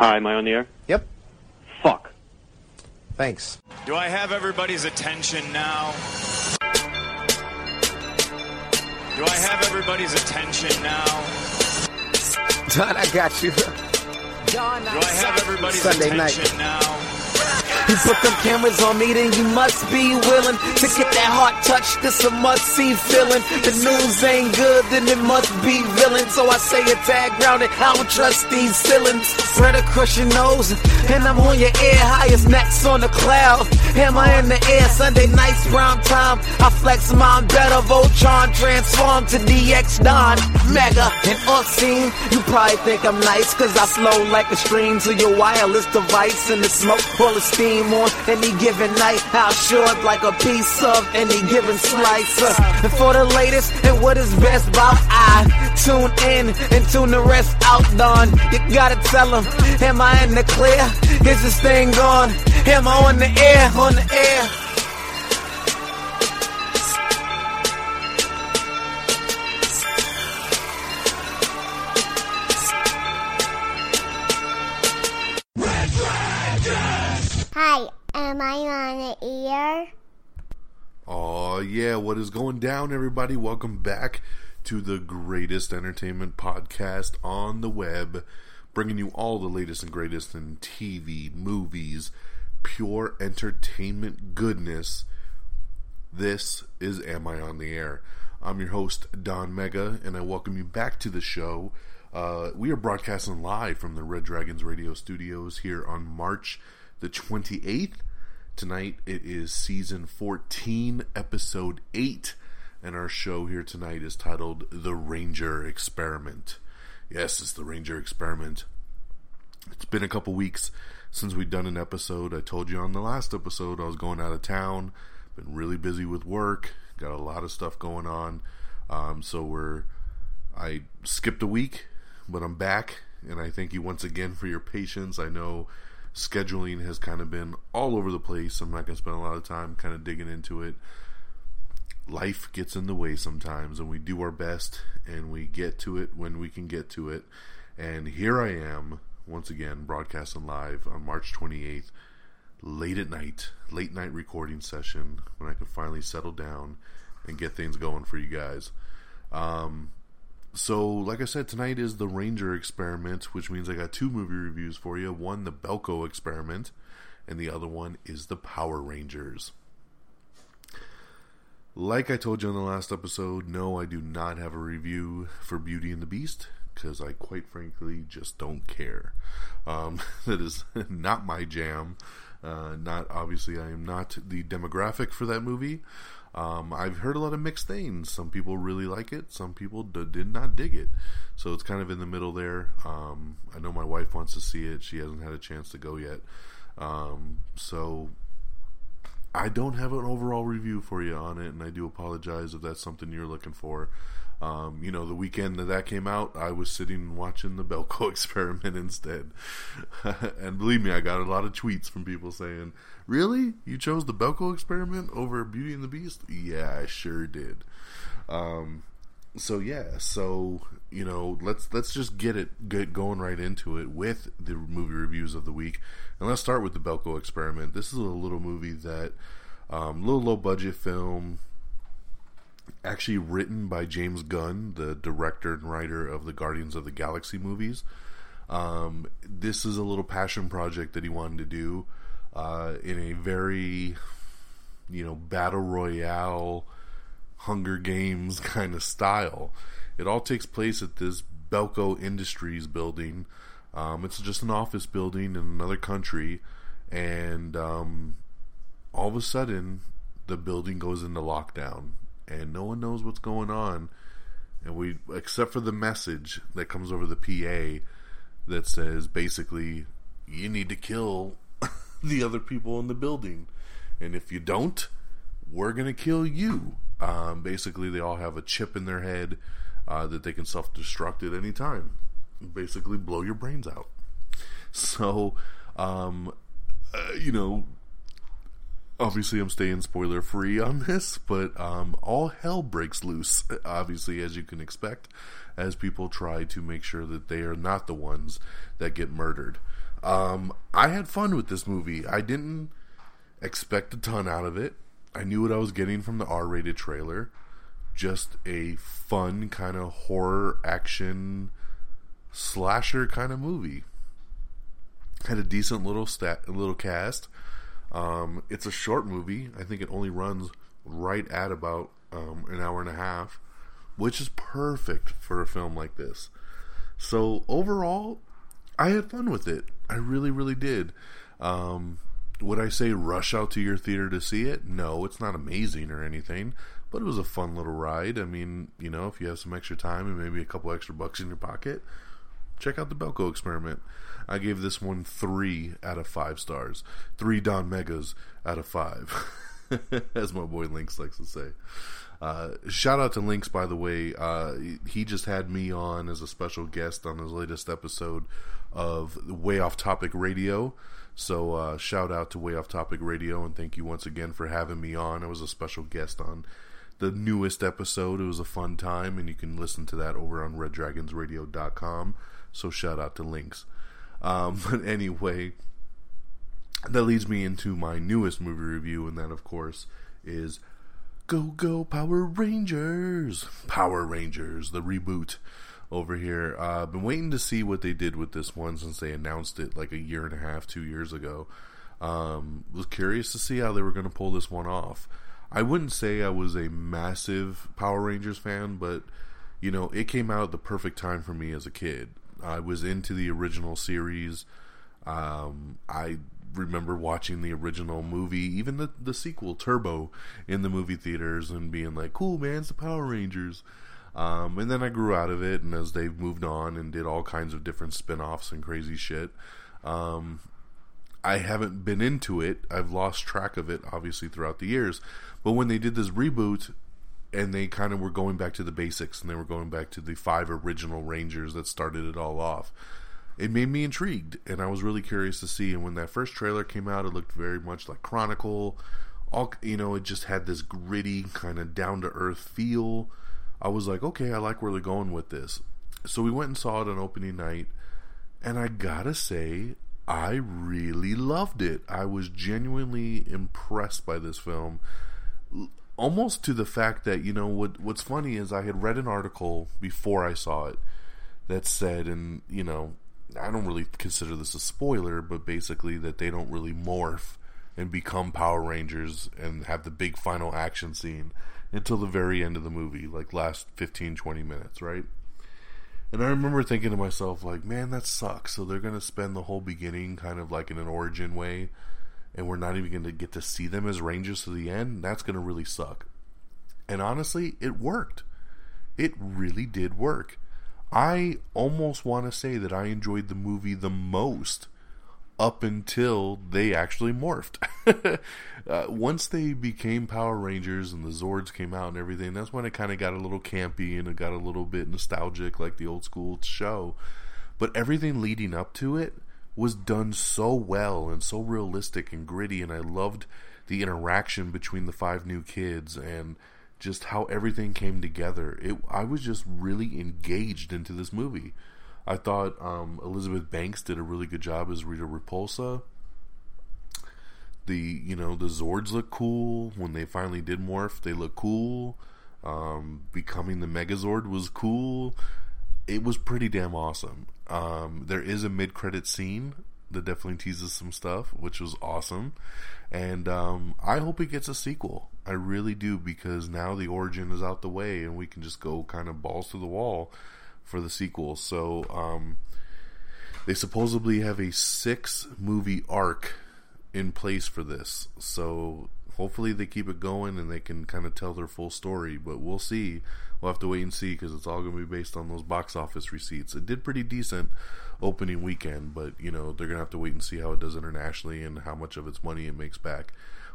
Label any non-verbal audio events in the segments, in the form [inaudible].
Hi, am I on the air? Yep. Fuck. Thanks. Do I have everybody's attention now? Do I have everybody's attention now? Don, I got you. Do I have everybody's Sunday night. now? You put them cameras on me, then you must be willing to get that heart touch. This a must see feeling. The news ain't good, then it must be villain. So I say a tag grounded. I don't trust these ceilings. Spread across your nose, and I'm on your ear, highest next on the cloud. Am I in the air? Sunday nights, prime time. I flex mine better. Voltron transform to DX Don Mega and Unseen. You probably think I'm nice, cause I flow like a stream to your wireless device, and the smoke full of steam on any given night. How short like a piece of any given slice. Uh, and for the latest and what is best about I tune in and tune the rest out. Don, you gotta tell them, am I in the clear? Is this thing on? Am I on the air? On the air? Hi, am I on the ear? Oh yeah, what is going down, everybody? Welcome back to the greatest entertainment podcast on the web, bringing you all the latest and greatest in TV, movies, pure entertainment goodness. This is Am I on the Air? I'm your host, Don Mega, and I welcome you back to the show. Uh, we are broadcasting live from the Red Dragons radio studios here on March the 28th. Tonight it is season 14, episode 8, and our show here tonight is titled The Ranger Experiment. Yes, it's the Ranger Experiment. It's been a couple weeks since we've done an episode. I told you on the last episode I was going out of town, been really busy with work, got a lot of stuff going on. Um, so we're I skipped a week, but I'm back, and I thank you once again for your patience. I know scheduling has kind of been all over the place. I'm not going to spend a lot of time kind of digging into it. Life gets in the way sometimes, and we do our best, and we get to it when we can get to it. And here I am, once again, broadcasting live on March 28th, late at night, late night recording session, when I can finally settle down and get things going for you guys. Um, so, like I said, tonight is the Ranger Experiment, which means I got two movie reviews for you. One, the Belko Experiment, and the other one is the Power Rangers. Like I told you in the last episode, no, I do not have a review for Beauty and the Beast because I quite frankly just don't care. Um, [laughs] that is [laughs] not my jam. Uh, not obviously, I am not the demographic for that movie. Um, I've heard a lot of mixed things. Some people really like it. Some people d- did not dig it. So it's kind of in the middle there. Um, I know my wife wants to see it. She hasn't had a chance to go yet. Um, so I don't have an overall review for you on it, and I do apologize if that's something you're looking for. Um, you know, the weekend that that came out, I was sitting watching the Belko [laughs] experiment instead. [laughs] and believe me, I got a lot of tweets from people saying, Really? You chose the Belko experiment over Beauty and the Beast? Yeah, I sure did. Um, so yeah, so you know, let's let's just get it get going right into it with the movie reviews of the week, and let's start with the Belko experiment. This is a little movie that, um, little low budget film, actually written by James Gunn, the director and writer of the Guardians of the Galaxy movies. Um, this is a little passion project that he wanted to do uh, in a very, you know, battle royale, Hunger Games [laughs] kind of style. It all takes place at this Belko Industries building. Um, it's just an office building in another country, and um, all of a sudden, the building goes into lockdown, and no one knows what's going on. And we, except for the message that comes over the PA that says basically, you need to kill [laughs] the other people in the building. And if you don't, we're going to kill you. Um, basically, they all have a chip in their head uh, that they can self destruct at any time. Basically, blow your brains out. [laughs] So, um, uh, you know, obviously I'm staying spoiler free on this, but um, all hell breaks loose, obviously, as you can expect, as people try to make sure that they are not the ones that get murdered. Um, I had fun with this movie. I didn't expect a ton out of it. I knew what I was getting from the R-rated trailer. Just a fun kind of horror action slasher kind of movie. Had a decent little stat, little cast. Um, it's a short movie. I think it only runs right at about um, an hour and a half, which is perfect for a film like this. So overall, I had fun with it. I really, really did. Um, would I say rush out to your theater to see it? No, it's not amazing or anything, but it was a fun little ride. I mean, you know, if you have some extra time and maybe a couple extra bucks in your pocket, check out the Belko experiment. I gave this one three out of five stars. Three Don Megas out of five. [laughs] As my boy Lynx likes to say. Uh, shout out to Lynx, by the way. Uh, he just had me on as a special guest on his latest episode of Way Off Topic Radio. So uh, shout out to Way Off Topic Radio and thank you once again for having me on. I was a special guest on the newest episode. It was a fun time, and you can listen to that over on RedDragonsRadio.com. So shout out to Lynx. Um, [laughs] but anyway, that leads me into my newest movie review, and that, of course, is Go Go Power Rangers! Power Rangers, the reboot over here. Uh, been waiting to see what they did with this one since they announced it like a year and a half, two years ago. Um, was curious to see how they were going to pull this one off. I wouldn't say I was a massive Power Rangers fan, but you know, it came out at the perfect time for me as a kid. I was into the original series. Um, I remember watching the original movie, even the the sequel Turbo, in the movie theaters, and being like, "Cool, man, it's the Power Rangers." Um, and then I grew out of it, and as they've moved on and did all kinds of different spin offs and crazy shit, um, I haven't been into it. I've lost track of it, obviously, throughout the years. But when they did this reboot, and they kind of were going back to the basics, and they were going back to the five original Rangers that started it all off, it made me intrigued, and I was really curious to see. And when that first trailer came out, it looked very much like Chronicle. All you know, it just had this gritty, kind of down to earth feel I was like, okay, I like where they're going with this. So we went and saw it on opening night, and I gotta say, I really loved it. I was genuinely impressed by this film, almost to the fact that you know what. What's funny is I had read an article before I saw it that said, and you know, I don't really consider this a spoiler, but basically that they don't really morph and become Power Rangers and have the big final action scene until the very end of the movie, like last 15, 20 minutes, right? And I remember thinking to myself, like, man, that sucks. So they're going to spend the whole beginning kind of like in an origin way, and we're not even going to get to see them as Rangers to the end. That's going to really suck. And honestly, it worked. It really did work. I almost want to say that I enjoyed the movie the most up until they actually morphed. [laughs] uh, once they became Power Rangers and the Zords came out and everything, that's when it kind of got a little campy and it got a little bit nostalgic, like the old school show. But everything leading up to it was done so well and so realistic and gritty, and I loved the interaction between the five new kids and just how everything came together. It, I was just really engaged into this movie. I thought um, Elizabeth Banks did a really good job as Rita Repulsa. The you know the Zords look cool when they finally did morph. They look cool. Um, becoming the Megazord was cool. It was pretty damn awesome. Um, there is a mid credit scene that definitely teases some stuff, which was awesome. And um, I hope it gets a sequel. I really do because now the origin is out the way and we can just go kind of balls to the wall for the sequel. So um, they supposedly have a six movie arc in place for this. So hopefully they keep it going and they can kind of tell their full story. But we'll see. We'll have to wait and see because it's all going to be based on those box office receipts. It did pretty decent opening weekend, but you know they're going to have to wait and see how it does internationally and how much of its money it makes back.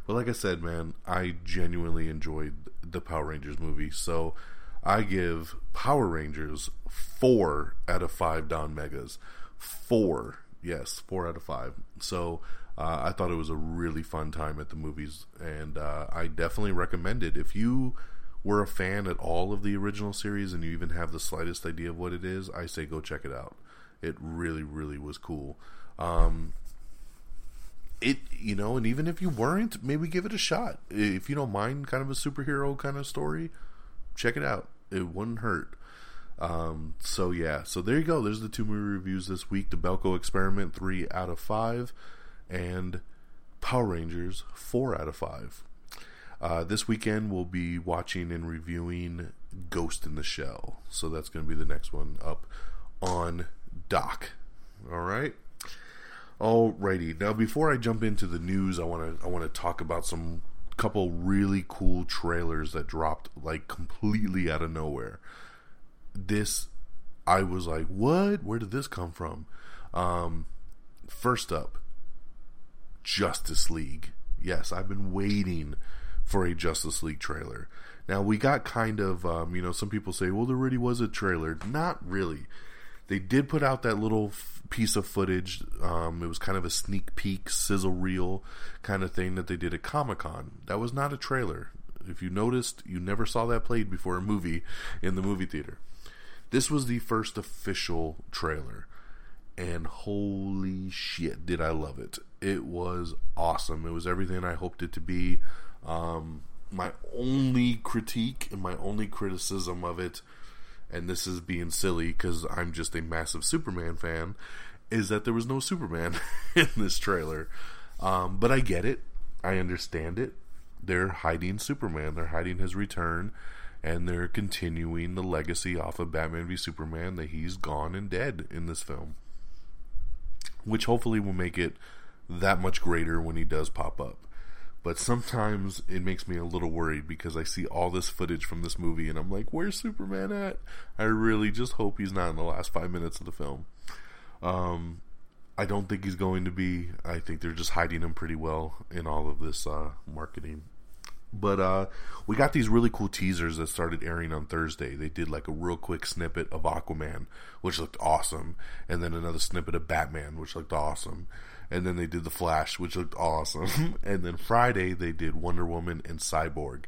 But like I said, man, I genuinely enjoyed the Power Rangers movie. So I give Power Rangers four out of five Don Megas. Four, yes, four out of five. So uh, I thought it was a really fun time at the movies, and uh, I definitely recommend it. If you were a fan at all of the original series and you even have the slightest idea of what it is, I say go check it out. It really, really was cool. Um, it you know, and even if you weren't, maybe give it a shot. If you don't mind, kind of a superhero kind of story, check it out. It wouldn't hurt. Um, so yeah, so there you go. There's the two movie reviews this week: The Belko Experiment, three out of five, and Power Rangers, four out of five. Uh, this weekend we'll be watching and reviewing Ghost in the Shell. So that's going to be the next one up on Doc. All right. Alrighty. Now, before I jump into the news, I want to I want to talk about some couple really cool trailers that dropped like completely out of nowhere. This, I was like, what? Where did this come from? Um, first up, Justice League. Yes, I've been waiting for a Justice League trailer. Now we got kind of, um, you know, some people say, well, there really was a trailer. Not really. They did put out that little f- piece of footage. Um, it was kind of a sneak peek, sizzle reel kind of thing that they did at Comic Con. That was not a trailer. If you noticed, you never saw that played before a movie in the movie theater. This was the first official trailer. And holy shit, did I love it! It was awesome. It was everything I hoped it to be. Um, my only critique and my only criticism of it, and this is being silly because I'm just a massive Superman fan, is that there was no Superman [laughs] in this trailer. Um, but I get it. I understand it. They're hiding Superman. They're hiding his return. And they're continuing the legacy off of Batman v Superman that he's gone and dead in this film. Which hopefully will make it that much greater when he does pop up but sometimes it makes me a little worried because I see all this footage from this movie and I'm like, where's Superman at? I really just hope he's not in the last five minutes of the film. Um, I don't think he's going to be. I think they're just hiding him pretty well in all of this uh, marketing. But uh, we got these really cool teasers that started airing on Thursday. They did like a real quick snippet of Aquaman, which looked awesome, and then another snippet of Batman, which looked awesome and then they did the Flash, which looked awesome. [laughs] and then Friday they did Wonder Woman and Cyborg.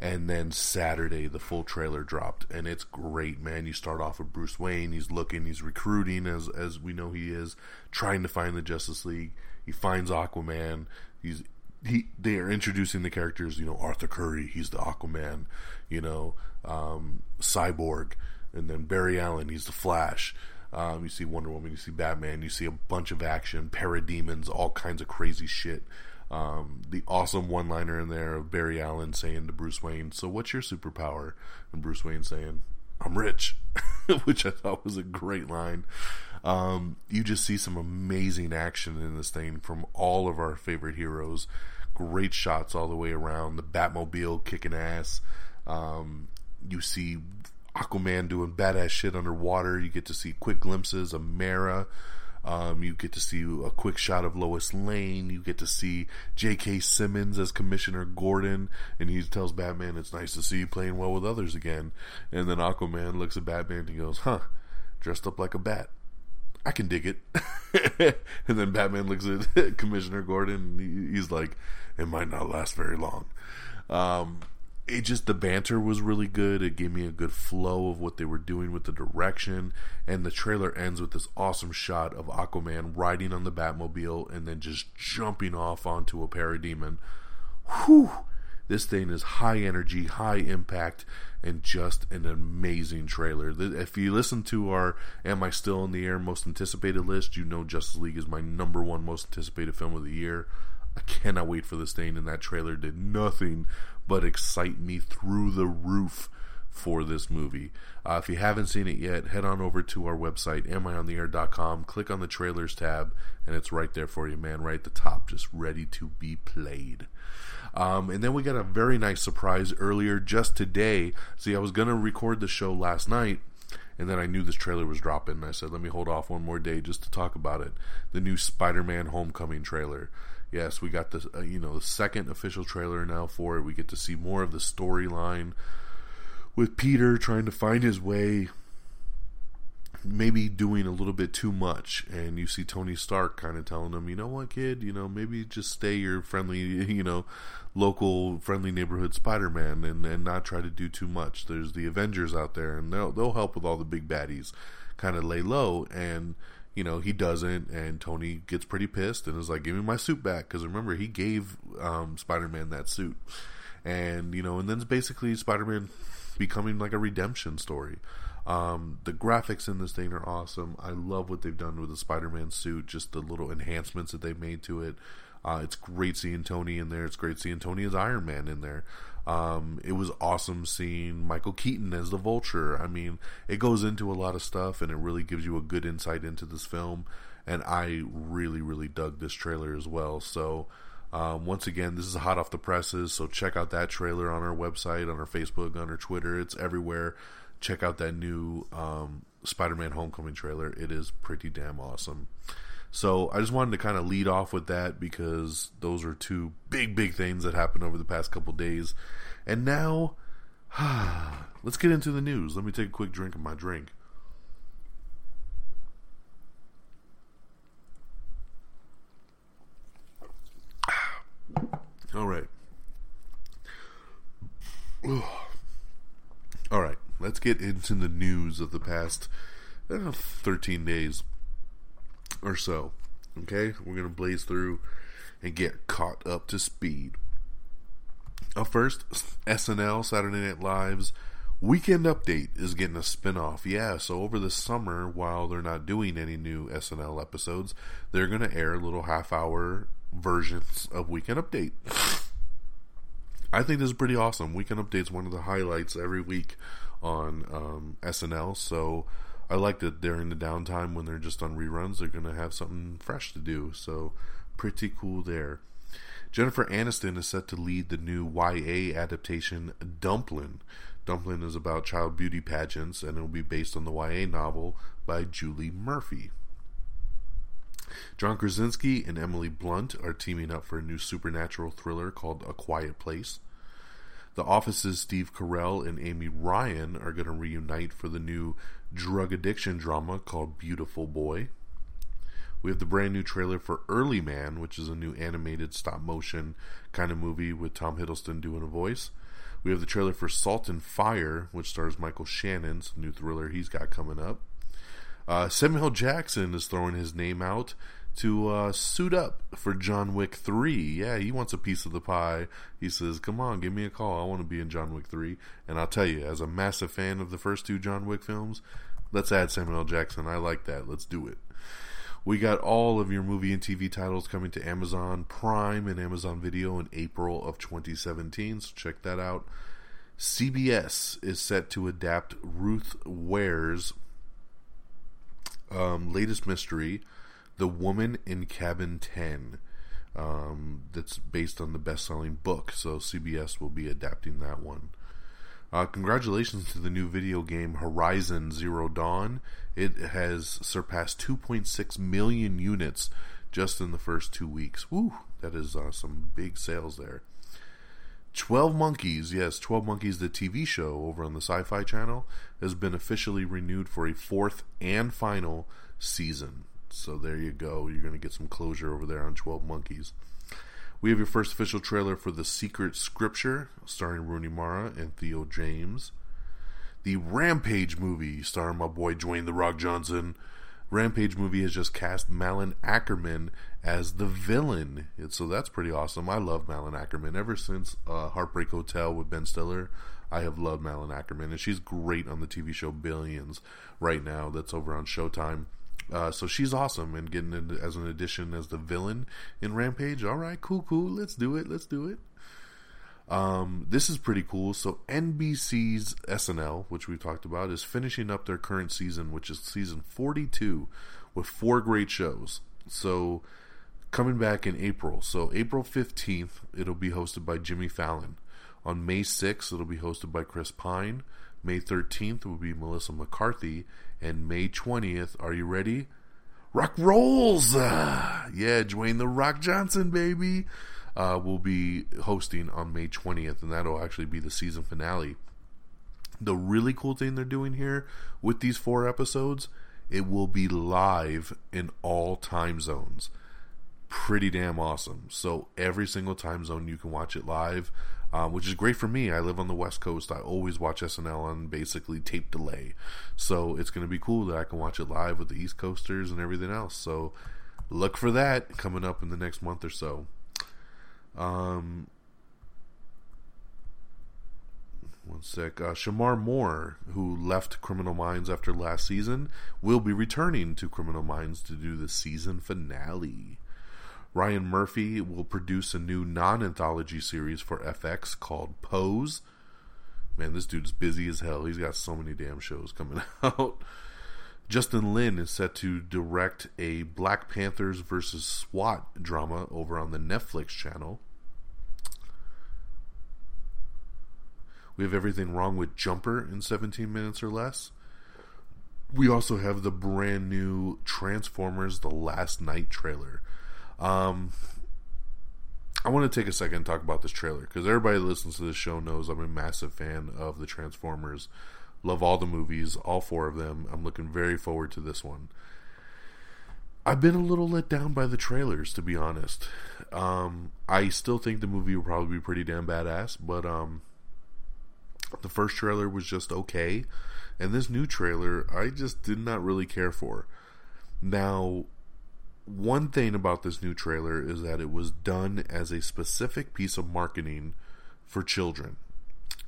And then Saturday the full trailer dropped and it's great, man. You start off with Bruce Wayne, he's looking, he's recruiting as as we know he is, trying to find the Justice League. He finds Aquaman. He's he they are introducing the characters, you know, Arthur Curry, he's the Aquaman, you know, um, Cyborg, and then Barry Allen, he's the Flash. Um, you see Wonder Woman, you see Batman, you see a bunch of action, parademons, all kinds of crazy shit. Um, the awesome one liner in there of Barry Allen saying to Bruce Wayne, So what's your superpower? And Bruce Wayne saying, I'm rich, [laughs] which I thought was a great line. Um, you just see some amazing action in this thing from all of our favorite heroes. Great shots all the way around. The Batmobile kicking ass. Um, you see Aquaman doing badass shit underwater. You get to see quick glimpses of Mera. Um, you get to see a quick shot of Lois Lane. You get to see J.K. Simmons as Commissioner Gordon, and he tells Batman, "It's nice to see you playing well with others again." And then Aquaman looks at Batman and he goes, "Huh, dressed up like a bat. I can dig it." [laughs] and then Batman looks at [laughs] Commissioner Gordon, and he's like, "It might not last very long." Um, it just the banter was really good. It gave me a good flow of what they were doing with the direction, and the trailer ends with this awesome shot of Aquaman riding on the Batmobile and then just jumping off onto a parademon. Whew! This thing is high energy, high impact, and just an amazing trailer. If you listen to our "Am I Still in the Air" most anticipated list, you know Justice League is my number one most anticipated film of the year. I cannot wait for this thing, and that trailer did nothing but excite me through the roof for this movie. Uh, if you haven't seen it yet, head on over to our website, amiontheair.com, click on the trailers tab, and it's right there for you, man, right at the top, just ready to be played. Um, and then we got a very nice surprise earlier just today. See, I was going to record the show last night, and then I knew this trailer was dropping, and I said, let me hold off one more day just to talk about it. The new Spider Man Homecoming trailer yes, we got the uh, you know the second official trailer now for it. We get to see more of the storyline with Peter trying to find his way, maybe doing a little bit too much, and you see Tony Stark kind of telling him, you know what, kid, you know maybe just stay your friendly, [laughs] you know, local friendly neighborhood Spider-Man, and and not try to do too much. There's the Avengers out there, and they'll they'll help with all the big baddies. Kind of lay low and you know, he doesn't, and Tony gets pretty pissed and is like, "Give me my suit back," because remember he gave um, Spider-Man that suit, and you know, and then it's basically Spider-Man becoming like a redemption story. Um, the graphics in this thing are awesome. I love what they've done with the Spider-Man suit, just the little enhancements that they've made to it. Uh, it's great seeing Tony in there. It's great seeing Tony as Iron Man in there. Um, it was awesome seeing Michael Keaton as the Vulture. I mean, it goes into a lot of stuff and it really gives you a good insight into this film. And I really, really dug this trailer as well. So, um, once again, this is hot off the presses. So, check out that trailer on our website, on our Facebook, on our Twitter. It's everywhere. Check out that new um, Spider Man Homecoming trailer. It is pretty damn awesome. So I just wanted to kind of lead off with that because those are two big, big things that happened over the past couple days. And now, [sighs] let's get into the news. Let me take a quick drink of my drink. [sighs] All right. [sighs] All right, let's get into the news of the past uh, 13 days or so. Okay, we're gonna blaze through and get caught up to speed. Up first, SNL Saturday Night Live's Weekend Update is getting a spinoff. Yeah, so over the summer, while they're not doing any new SNL episodes, they're gonna air little half-hour versions of Weekend Update. I think this is pretty awesome. Weekend Update's one of the highlights every week on um, SNL, so I like that during the downtime when they're just on reruns, they're going to have something fresh to do. So, pretty cool there. Jennifer Aniston is set to lead the new YA adaptation Dumplin'. Dumplin' is about child beauty pageants and it will be based on the YA novel by Julie Murphy. John Krasinski and Emily Blunt are teaming up for a new supernatural thriller called A Quiet Place. The Office's Steve Carell and Amy Ryan are going to reunite for the new drug addiction drama called Beautiful Boy. We have the brand new trailer for Early Man, which is a new animated stop motion kind of movie with Tom Hiddleston doing a voice. We have the trailer for Salt and Fire, which stars Michael Shannon's new thriller he's got coming up. Uh, Samuel Jackson is throwing his name out to uh, suit up for John Wick 3. Yeah, he wants a piece of the pie. He says, Come on, give me a call. I want to be in John Wick 3. And I'll tell you, as a massive fan of the first two John Wick films, let's add Samuel Jackson. I like that. Let's do it. We got all of your movie and TV titles coming to Amazon Prime and Amazon Video in April of 2017, so check that out. CBS is set to adapt Ruth Ware's um, latest mystery, The Woman in Cabin 10. Um, that's based on the best selling book, so CBS will be adapting that one. Uh, congratulations to the new video game Horizon Zero Dawn. It has surpassed 2.6 million units just in the first two weeks. Woo! That is uh, some big sales there. 12 Monkeys, yes, 12 Monkeys, the TV show over on the Sci Fi Channel, has been officially renewed for a fourth and final season. So there you go. You're going to get some closure over there on 12 Monkeys. We have your first official trailer for The Secret Scripture, starring Rooney Mara and Theo James. The Rampage movie, starring my boy Dwayne The Rock Johnson. Rampage movie has just cast Malin Akerman as the villain. So that's pretty awesome. I love Malin Akerman. Ever since uh, Heartbreak Hotel with Ben Stiller, I have loved Malin Akerman. And she's great on the TV show Billions right now. That's over on Showtime. Uh, so she's awesome and getting in as an addition as the villain in Rampage. All right, cool, cool. Let's do it. Let's do it. Um, this is pretty cool. So NBC's SNL, which we've talked about, is finishing up their current season, which is season 42, with four great shows. So coming back in April. So April 15th, it'll be hosted by Jimmy Fallon. On May 6th, it'll be hosted by Chris Pine. May 13th will be Melissa McCarthy. And May 20th, are you ready? Rock Rolls! Uh, yeah, Dwayne The Rock Johnson, baby! Uh, will be hosting on May 20th, and that'll actually be the season finale. The really cool thing they're doing here with these four episodes, it will be live in all time zones. Pretty damn awesome. So every single time zone you can watch it live. Um, which is great for me. I live on the West Coast. I always watch SNL on basically tape delay, so it's going to be cool that I can watch it live with the East Coasters and everything else. So look for that coming up in the next month or so. Um, one sec. Uh, Shemar Moore, who left Criminal Minds after last season, will be returning to Criminal Minds to do the season finale. Ryan Murphy will produce a new non anthology series for FX called Pose. Man, this dude's busy as hell. He's got so many damn shows coming [laughs] out. Justin Lin is set to direct a Black Panthers versus SWAT drama over on the Netflix channel. We have everything wrong with Jumper in 17 minutes or less. We also have the brand new Transformers The Last Knight trailer. Um, I want to take a second and talk about this trailer because everybody listens to this show knows I'm a massive fan of the Transformers. Love all the movies, all four of them. I'm looking very forward to this one. I've been a little let down by the trailers, to be honest. Um, I still think the movie will probably be pretty damn badass, but um, the first trailer was just okay, and this new trailer I just did not really care for. Now, one thing about this new trailer is that it was done as a specific piece of marketing for children.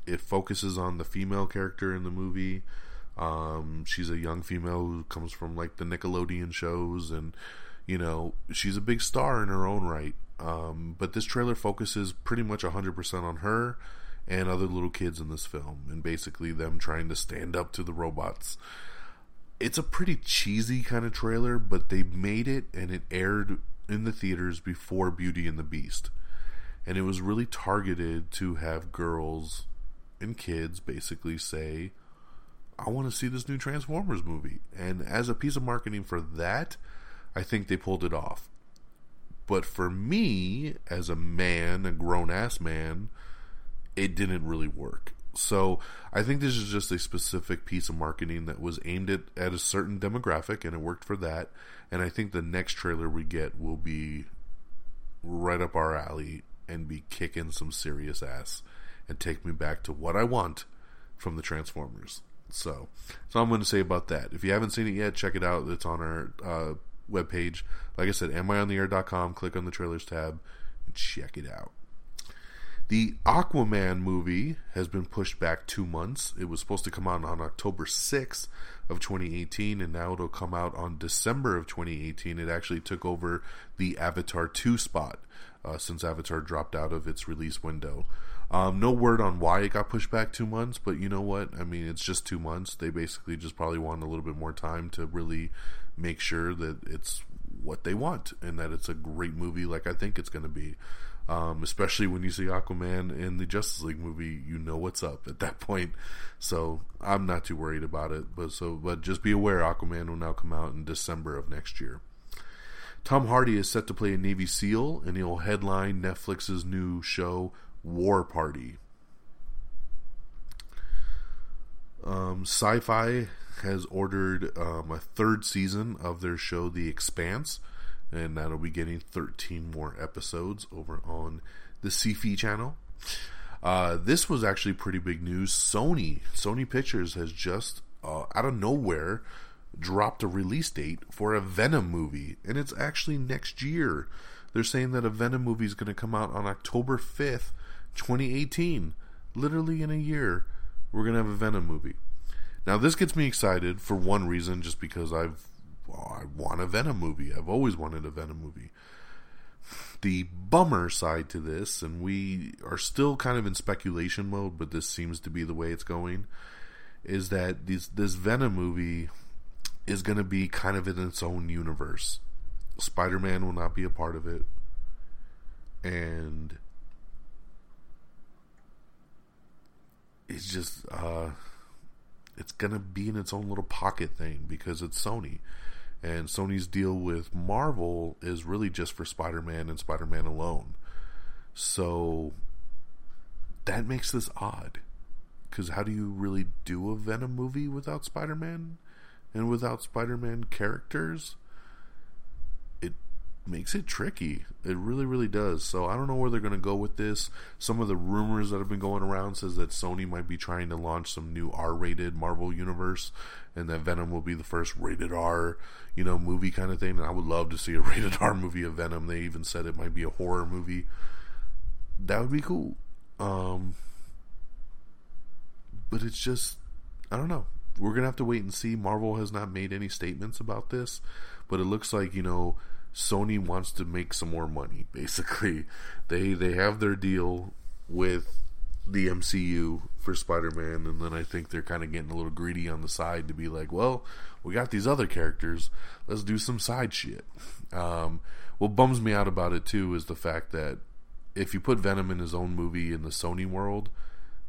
It focuses on the female character in the movie. Um, she's a young female who comes from like the Nickelodeon shows, and you know she's a big star in her own right. Um, but this trailer focuses pretty much 100% on her and other little kids in this film, and basically them trying to stand up to the robots it's a pretty cheesy kind of trailer, but they made it and it aired in the theaters before Beauty and the Beast. And it was really targeted to have girls and kids basically say, I want to see this new Transformers movie. And as a piece of marketing for that, I think they pulled it off. But for me, as a man, a grown ass man, it didn't really work. So I think this is just a specific piece of marketing that was aimed at, at a certain demographic and it worked for that. And I think the next trailer we get will be right up our alley and be kicking some serious ass and take me back to what I want from the Transformers. So, so I'm going to say about that. If you haven't seen it yet, check it out. It's on our uh, webpage. Like I said, amiontheair.com. Click on the trailers tab and check it out. The Aquaman movie has been pushed back two months. It was supposed to come out on October 6th of 2018, and now it'll come out on December of 2018. It actually took over the Avatar 2 spot uh, since Avatar dropped out of its release window. Um, no word on why it got pushed back two months, but you know what? I mean, it's just two months. They basically just probably want a little bit more time to really make sure that it's what they want and that it's a great movie like I think it's going to be. Um, especially when you see Aquaman in the Justice League movie, you know what's up at that point. So I'm not too worried about it. But so, but just be aware, Aquaman will now come out in December of next year. Tom Hardy is set to play a Navy SEAL, and he'll headline Netflix's new show War Party. Um, Sci-Fi has ordered um, a third season of their show The Expanse and that'll be getting 13 more episodes over on the Sci-Fi channel. Uh, this was actually pretty big news. Sony, Sony Pictures has just uh, out of nowhere dropped a release date for a Venom movie, and it's actually next year. They're saying that a Venom movie is going to come out on October 5th, 2018. Literally in a year, we're going to have a Venom movie. Now, this gets me excited for one reason, just because I've well, I want a Venom movie. I've always wanted a Venom movie. The bummer side to this, and we are still kind of in speculation mode, but this seems to be the way it's going, is that this this Venom movie is going to be kind of in its own universe. Spider Man will not be a part of it, and it's just uh, it's going to be in its own little pocket thing because it's Sony. And Sony's deal with Marvel is really just for Spider Man and Spider Man alone. So that makes this odd. Because how do you really do a Venom movie without Spider Man and without Spider Man characters? Makes it tricky. It really, really does. So I don't know where they're going to go with this. Some of the rumors that have been going around says that Sony might be trying to launch some new R-rated Marvel universe, and that Venom will be the first rated R, you know, movie kind of thing. And I would love to see a [laughs] rated R movie of Venom. They even said it might be a horror movie. That would be cool. Um, but it's just, I don't know. We're gonna have to wait and see. Marvel has not made any statements about this, but it looks like you know Sony wants to make some more money. [laughs] Basically, they they have their deal with the MCU for Spider-Man, and then I think they're kind of getting a little greedy on the side to be like, well, we got these other characters, let's do some side shit. Um, what bums me out about it too is the fact that if you put Venom in his own movie in the Sony world,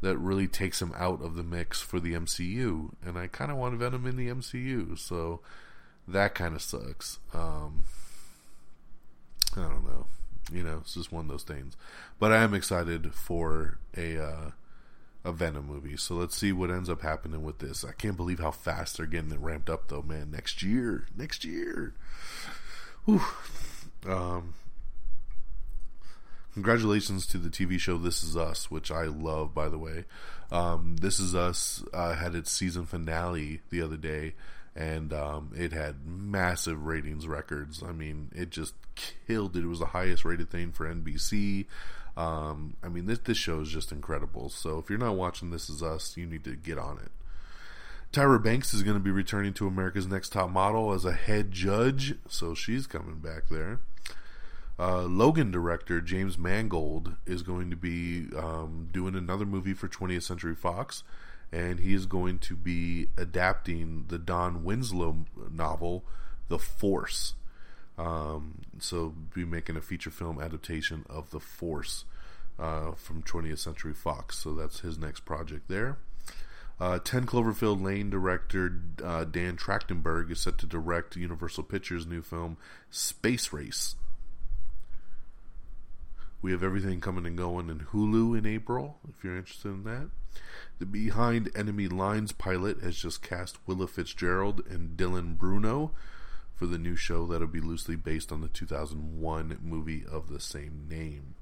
that really takes him out of the mix for the MCU, and I kind of want Venom in the MCU, so that kind of sucks. Um, I don't know. You know, it's just one of those things. But I am excited for a uh, a Venom movie. So let's see what ends up happening with this. I can't believe how fast they're getting it ramped up, though, man. Next year, next year. Whew. Um, congratulations to the TV show This Is Us, which I love, by the way. Um, this Is Us uh, had its season finale the other day, and um, it had massive ratings records. I mean, it just killed it. It was the highest rated thing for NBC. Um, I mean, this this show is just incredible. So if you're not watching This Is Us, you need to get on it. Tyra Banks is going to be returning to America's Next Top Model as a head judge, so she's coming back there. Uh, Logan director James Mangold is going to be um, doing another movie for 20th Century Fox and he is going to be adapting the Don Winslow novel, The Force. Um, so, be making a feature film adaptation of The Force uh, from 20th Century Fox. So, that's his next project there. Uh, 10 Cloverfield Lane director uh, Dan Trachtenberg is set to direct Universal Pictures' new film Space Race. We have everything coming and going in Hulu in April, if you're interested in that. The Behind Enemy Lines pilot has just cast Willa Fitzgerald and Dylan Bruno for the new show that'll be loosely based on the 2001 movie of the same name.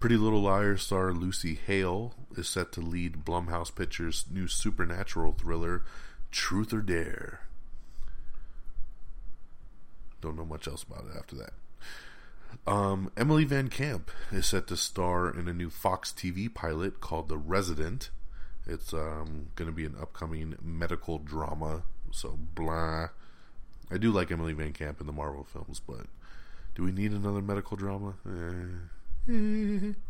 Pretty Little Liars star Lucy Hale is set to lead Blumhouse Pictures' new supernatural thriller, Truth or Dare. Don't know much else about it after that. Um, Emily Van Camp is set to star in a new Fox TV pilot called The Resident. It's um, going to be an upcoming medical drama. So, blah. I do like Emily Van Camp in the Marvel films, but do we need another medical drama? Eh. [laughs]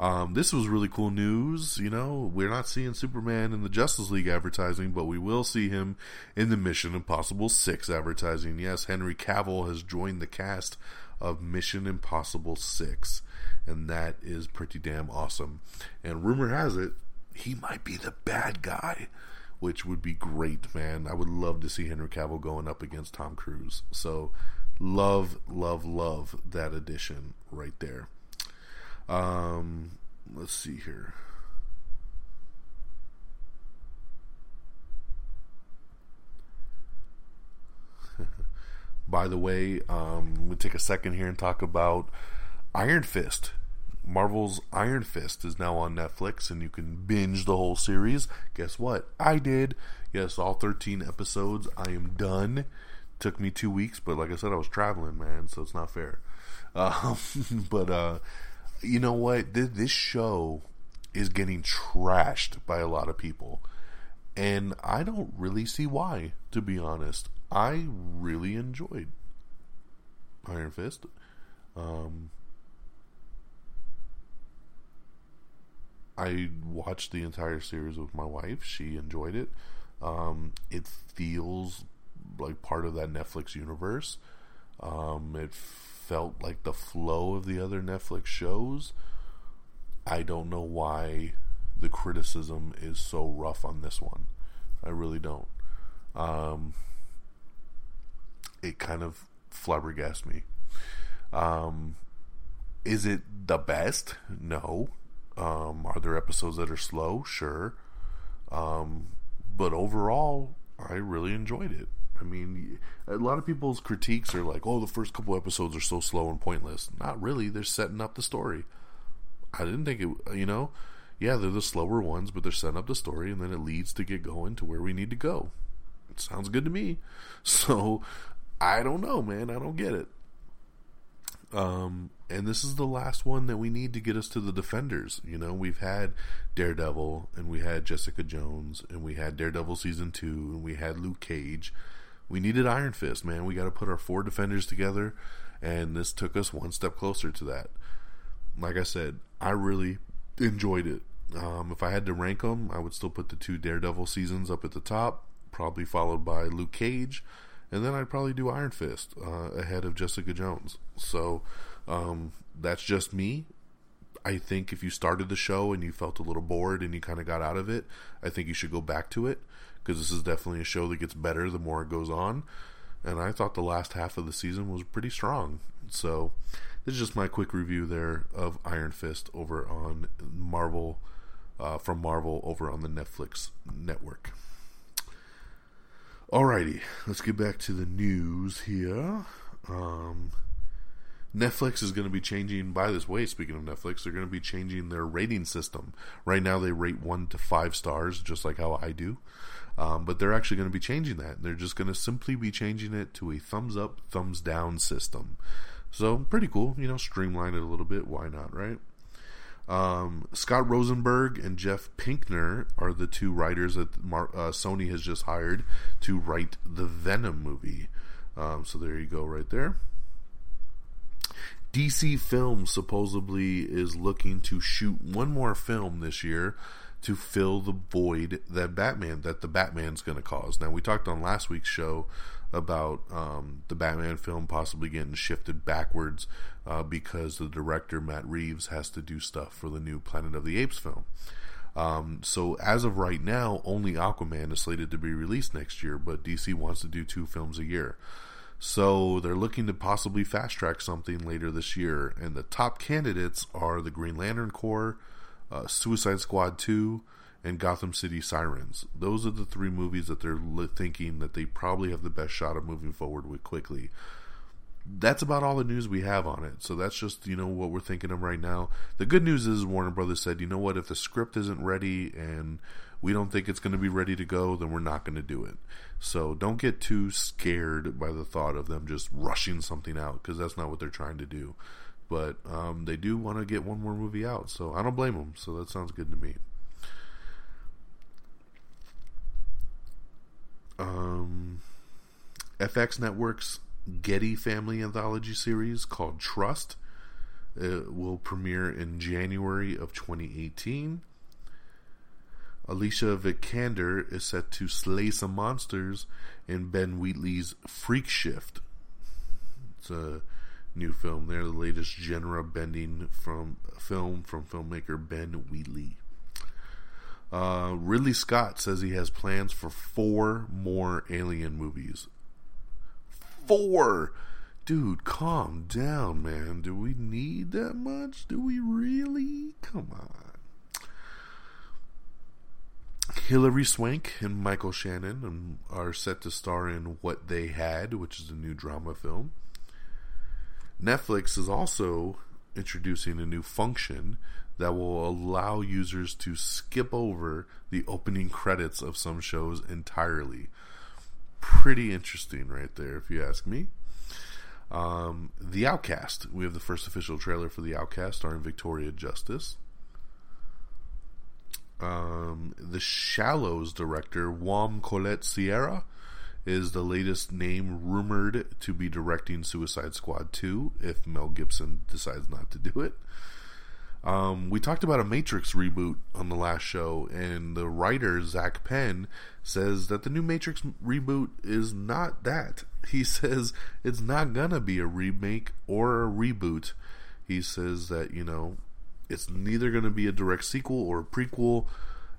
Um, this was really cool news. You know, we're not seeing Superman in the Justice League advertising, but we will see him in the Mission Impossible 6 advertising. Yes, Henry Cavill has joined the cast of Mission Impossible 6, and that is pretty damn awesome. And rumor has it, he might be the bad guy, which would be great, man. I would love to see Henry Cavill going up against Tom Cruise. So, love, love, love that addition right there. Um, let's see here. By the way, um, we'll take a second here and talk about Iron Fist. Marvel's Iron Fist is now on Netflix, and you can binge the whole series. Guess what? I did. Yes, all 13 episodes. I am done. Took me two weeks, but like I said, I was traveling, man, so it's not fair. Um, [laughs] but uh, you know what? This show is getting trashed by a lot of people, and I don't really see why. To be honest, I really enjoyed Iron Fist. Um, I watched the entire series with my wife. She enjoyed it. Um, it feels like part of that Netflix universe. Um, it felt like the flow of the other Netflix shows. I don't know why the criticism is so rough on this one. I really don't. Um, it kind of flabbergasted me. Um, is it the best? No. Um, are there episodes that are slow? Sure. Um, but overall, I really enjoyed it. I mean, a lot of people's critiques are like, "Oh, the first couple episodes are so slow and pointless." Not really. They're setting up the story. I didn't think it. You know, yeah, they're the slower ones, but they're setting up the story, and then it leads to get going to where we need to go. It sounds good to me. [laughs] So, I don't know, man. I don't get it. Um, and this is the last one that we need to get us to the defenders. You know, we've had Daredevil, and we had Jessica Jones, and we had Daredevil season two, and we had Luke Cage. We needed Iron Fist, man. We got to put our four defenders together, and this took us one step closer to that. Like I said, I really enjoyed it. Um, if I had to rank them, I would still put the two Daredevil seasons up at the top, probably followed by Luke Cage, and then I'd probably do Iron Fist uh, ahead of Jessica Jones. So um, that's just me. I think if you started the show and you felt a little bored and you kind of got out of it, I think you should go back to it because this is definitely a show that gets better the more it goes on. And I thought the last half of the season was pretty strong. So this is just my quick review there of Iron Fist over on Marvel, uh, from Marvel over on the Netflix network. Alrighty, let's get back to the news here. Um, Netflix is going to be changing, by this way, speaking of Netflix, they're going to be changing their rating system. Right now, they rate one to five stars, just like how I do. Um, but they're actually going to be changing that. They're just going to simply be changing it to a thumbs up, thumbs down system. So, pretty cool. You know, streamline it a little bit. Why not, right? Um, Scott Rosenberg and Jeff Pinkner are the two writers that Mar- uh, Sony has just hired to write the Venom movie. Um, so there you go, right there. DC Films supposedly is looking to shoot one more film this year to fill the void that Batman that the Batman's going to cause. Now we talked on last week's show about um, the Batman film possibly getting shifted backwards uh, because the director Matt Reeves has to do stuff for the new Planet of the Apes film. Um, so as of right now, only Aquaman is slated to be released next year, but DC wants to do two films a year. So they're looking to possibly fast track something later this year, and the top candidates are the Green Lantern Corps, uh, Suicide Squad 2, and Gotham City Sirens. Those are the three movies that they're thinking that they probably have the best shot of moving forward with quickly. That's about all the news we have on it. So that's just, you know, what we're thinking of right now. The good news is Warner Brothers said, you know what, if the script isn't ready and we don't think it's going to be ready to go, then we're not going to do it. So don't get too scared by the thought of them just rushing something out because that's not what they're trying to do. But um, they do want to get one more movie out, so I don't blame them. So that sounds good to me. Um, FX Network's Getty Family Anthology series called Trust it will premiere in January of 2018. Alicia Vikander is set to slay some monsters in Ben Wheatley's Freak Shift. It's a new film there, the latest genre bending from film from filmmaker Ben Wheatley. Uh, Ridley Scott says he has plans for four more Alien movies. Four! Dude, calm down, man. Do we need that much? Do we really? Come on. Hilary Swank and Michael Shannon are set to star in What They Had, which is a new drama film. Netflix is also introducing a new function that will allow users to skip over the opening credits of some shows entirely. Pretty interesting, right there, if you ask me. Um, the Outcast. We have the first official trailer for The Outcast starring Victoria Justice. Um, the Shallows director, Juan Collet Sierra, is the latest name rumored to be directing Suicide Squad 2 if Mel Gibson decides not to do it. Um, we talked about a Matrix reboot on the last show, and the writer, Zak Penn, says that the new Matrix reboot is not that. [laughs] He says it's not gonna be a remake or a reboot. He says that, you know, it's neither gonna be a direct sequel or a prequel,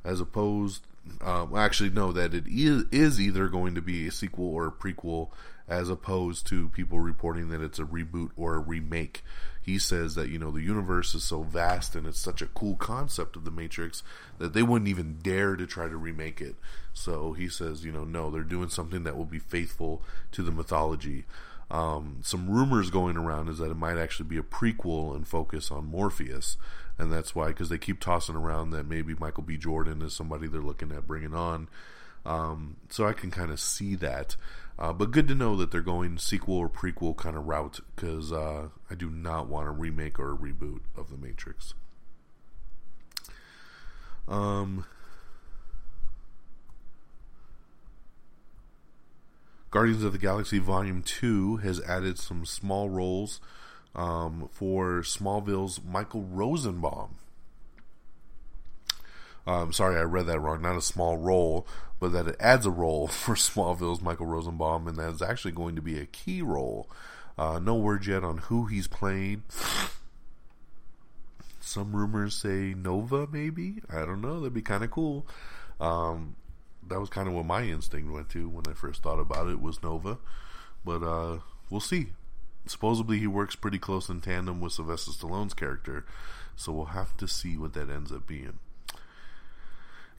as opposed um, actually, no, that it is, is either going to be a sequel or a prequel, as opposed to people reporting that it's a reboot or a remake. He says that, you know, the universe is so vast and it's such a cool concept of the Matrix that they wouldn't even dare to try to remake it. So he says, you know, no, they're doing something that will be faithful to the mythology. Um, some rumors going around is that it might actually be a prequel and focus on Morpheus, and that's why because they keep tossing around that maybe Michael B. Jordan is somebody they're looking at bringing on. Um, so I can kind of see that, uh, but good to know that they're going sequel or prequel kind of route because uh, I do not want a remake or a reboot of the Matrix. Um, Guardians of the Galaxy Volume 2 has added some small roles um, for Smallville's Michael Rosenbaum. Um, sorry, I read that wrong. Not a small role, but that it adds a role [laughs] for Smallville's Michael Rosenbaum, and that is actually going to be a key role. Uh, no word yet on who he's playing. Some rumors say Nova, maybe. I don't know. That'd be kind of cool. Um, that was kind of what my instinct went to when I first thought about it was Nova, but uh, we'll see. Supposedly he works pretty close in tandem with Sylvester Stallone's character, so we'll have to see what that ends up being.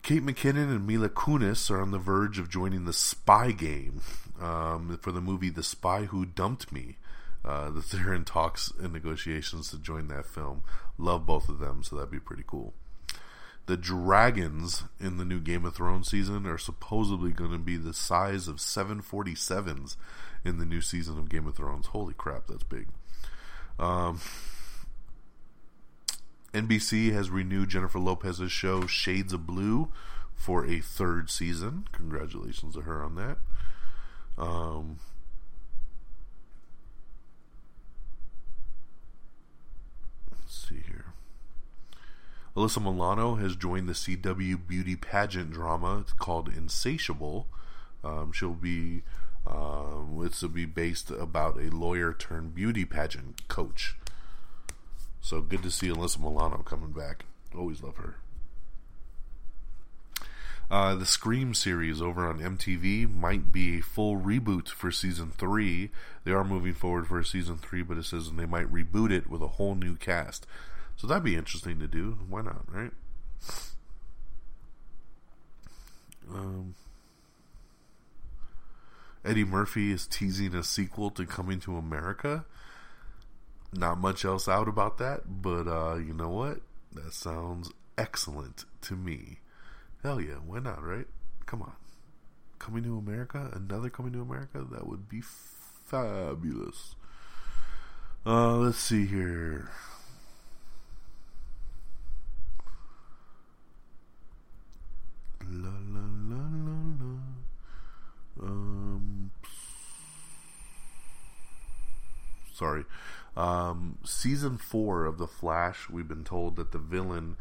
Kate McKinnon and Mila Kunis are on the verge of joining the Spy Game um, for the movie The Spy Who Dumped Me. Uh, they're in talks and negotiations to join that film. Love both of them, so that'd be pretty cool the dragons in the new Game of Thrones season are supposedly going to be the size of 747s in the new season of Game of Thrones. Holy crap, that's big. Um, NBC has renewed Jennifer Lopez's show Shades of Blue for a third season. Congratulations to her on that. Um, let's see here. Alyssa Milano has joined the CW beauty pageant drama. It's called Insatiable. Um, she'll be um, it's to be based about a lawyer turned beauty pageant coach. So good to see Alyssa Milano coming back. Always love her. Uh, the Scream series over on MTV might be a full reboot for season three. They are moving forward for season three, but it says they might reboot it with a whole new cast. So that'd be interesting to do. Why not, right? Um, Eddie Murphy is teasing a sequel to Coming to America. Not much else out about that, but uh, you know what? That sounds excellent to me. Hell yeah, why not, right? Come on. Coming to America? Another Coming to America? That would be fabulous. Uh, let's see here. La la la. Um, sorry. Um, season four of The Flash, we've been told that the villain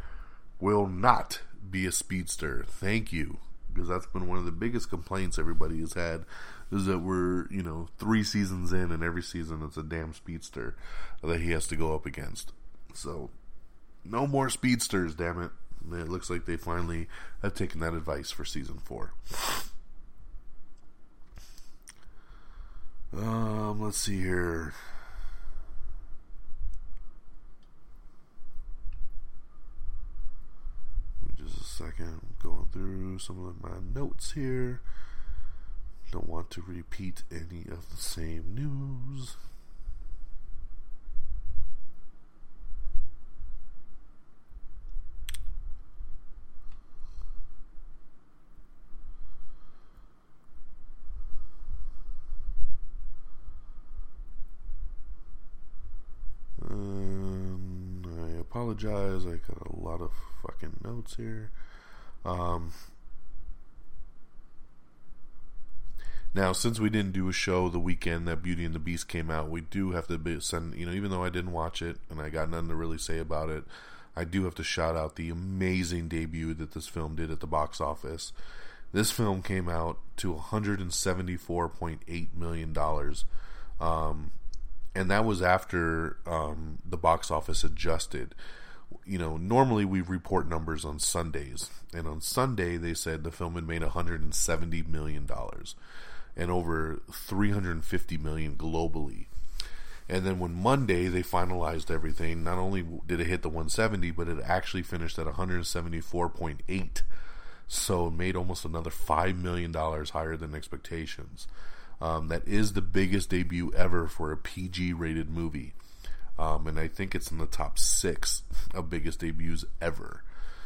will not be a speedster. Thank you. Because that's been one of the biggest complaints everybody has had is that we're, you know, three seasons in and every season it's a damn speedster that he has to go up against. So, no more speedsters, damn it. It looks like they finally have taken that advice for season four. Um, let's see here. Just a second. Going through some of my notes here. Don't want to repeat any of the same news. Apologize. I got a lot of fucking notes here. Um, now, since we didn't do a show the weekend that Beauty and the Beast came out, we do have to send, you know, even though I didn't watch it and I got nothing to really say about it, I do have to shout out the amazing debut that this film did at the box office. This film came out to $174.8 million. Um, and that was after um, the box office adjusted. You know, normally we report numbers on Sundays, and on Sunday they said the film had made 170 million dollars, and over 350 million globally. And then when Monday they finalized everything, not only did it hit the 170, but it actually finished at 174.8. So it made almost another $5 million higher than expectations. Um, that is the biggest debut ever for a PG rated movie. Um, and I think it's in the top six of biggest debuts ever.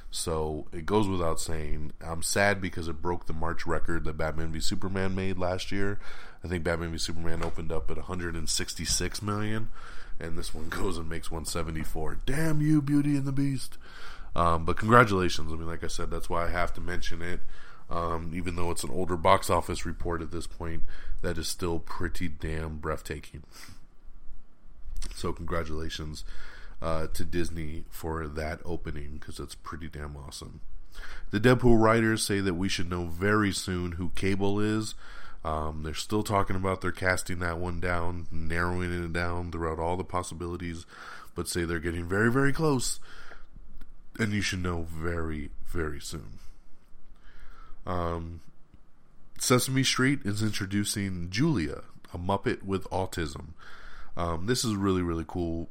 So it goes without saying. I'm sad because it broke the March record that Batman v Superman made last year. I think Batman v Superman opened up at 166 million, and this one [laughs] goes and makes 174. Damn you, Beauty and the Beast! Um, but congratulations. I mean, like I said, that's why I have to mention it. Um, even though it's an older box office report at this point, that is still pretty damn breathtaking. [laughs] So, congratulations uh, to Disney for that opening because it's pretty damn awesome. The Deadpool writers say that we should know very soon who Cable is. Um, they're still talking about their casting that one down, narrowing it down throughout all the possibilities, but say they're getting very, very close, and you should know very, very soon. Um, Sesame Street is introducing Julia, a Muppet with autism. Um, this is really, really cool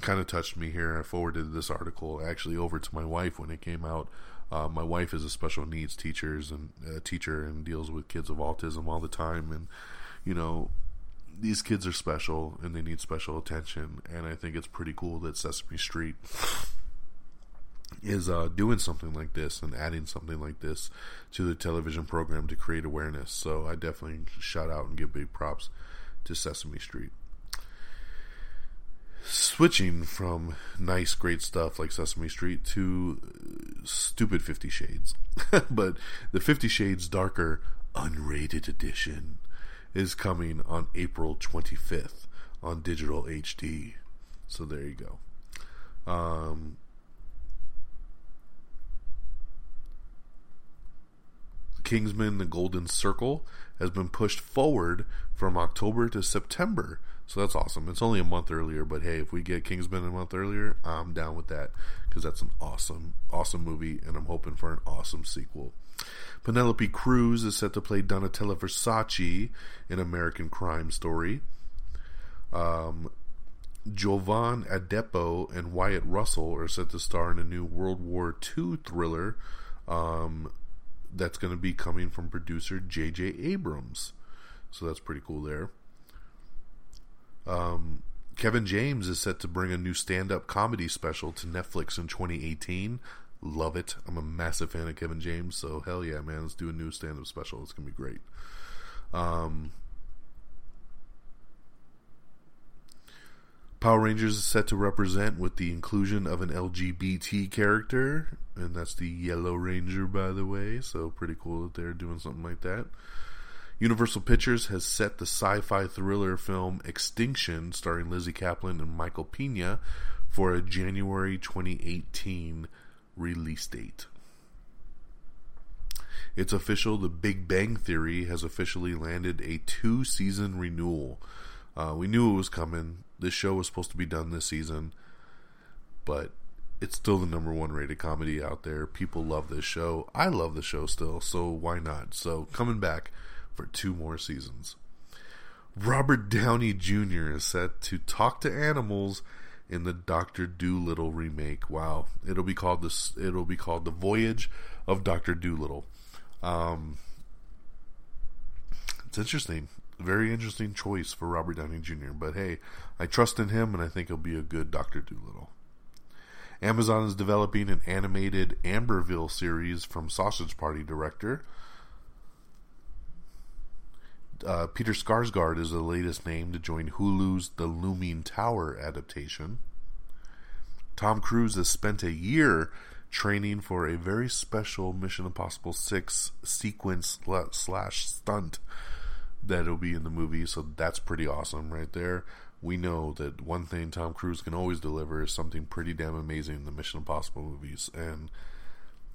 kind of touched me here. I forwarded this article actually over to my wife when it came out. Uh, my wife is a special needs teachers and uh, teacher and deals with kids of autism all the time, and you know these kids are special and they need special attention. And I think it's pretty cool that Sesame Street is uh, doing something like this and adding something like this to the television program to create awareness. So I definitely shout out and give big props to Sesame Street switching from nice, great stuff like Sesame Street to uh, stupid Fifty Shades. [laughs] but the Fifty Shades Darker unrated edition is coming on April 25th on digital HD. So there you go. Um, Kingsman The Golden Circle has been pushed forward from October to September so that's awesome. It's only a month earlier, but hey, if we get Kingsman a month earlier, I'm down with that because that's an awesome, awesome movie, and I'm hoping for an awesome sequel. Penelope Cruz is set to play Donatella Versace in American Crime Story. Um, Jovan Adepo and Wyatt Russell are set to star in a new World War II thriller um, that's going to be coming from producer J.J. Abrams. So that's pretty cool there. Um, Kevin James is set to bring a new stand up comedy special to Netflix in 2018. Love it. I'm a massive fan of Kevin James, so hell yeah, man. Let's do a new stand up special. It's going to be great. Um, Power Rangers is set to represent with the inclusion of an LGBT character, and that's the Yellow Ranger, by the way. So pretty cool that they're doing something like that. Universal Pictures has set the sci fi thriller film Extinction, starring Lizzy Caplan and Michael Pena, for a January 2018 release date. It's official, The Big Bang Theory has officially landed a two season renewal. Uh, we knew it was coming. This show was supposed to be done this season, but it's still the number one rated comedy out there. People love this show. I love the show still, so why not? So, coming back for two more seasons. Robert Downey Jr. is set to talk to animals in the Doctor Dolittle remake. Wow, it'll be called this. It'll be called the Voyage of Doctor Dolittle. Um, it's interesting, very interesting choice for Robert Downey Jr. But hey, I trust in him, and I think he'll be a good Doctor Dolittle. Amazon is developing an animated Amberville series from Sausage Party director uh, Peter Skarsgård is the latest name to join Hulu's The Looming Tower adaptation. Tom Cruise has spent a year training for a very special Mission Impossible 6 sequence slash stunt that'll be in the movie, so that's pretty awesome right there. We know that one thing Tom Cruise can always deliver is something pretty damn amazing in the Mission Impossible movies, and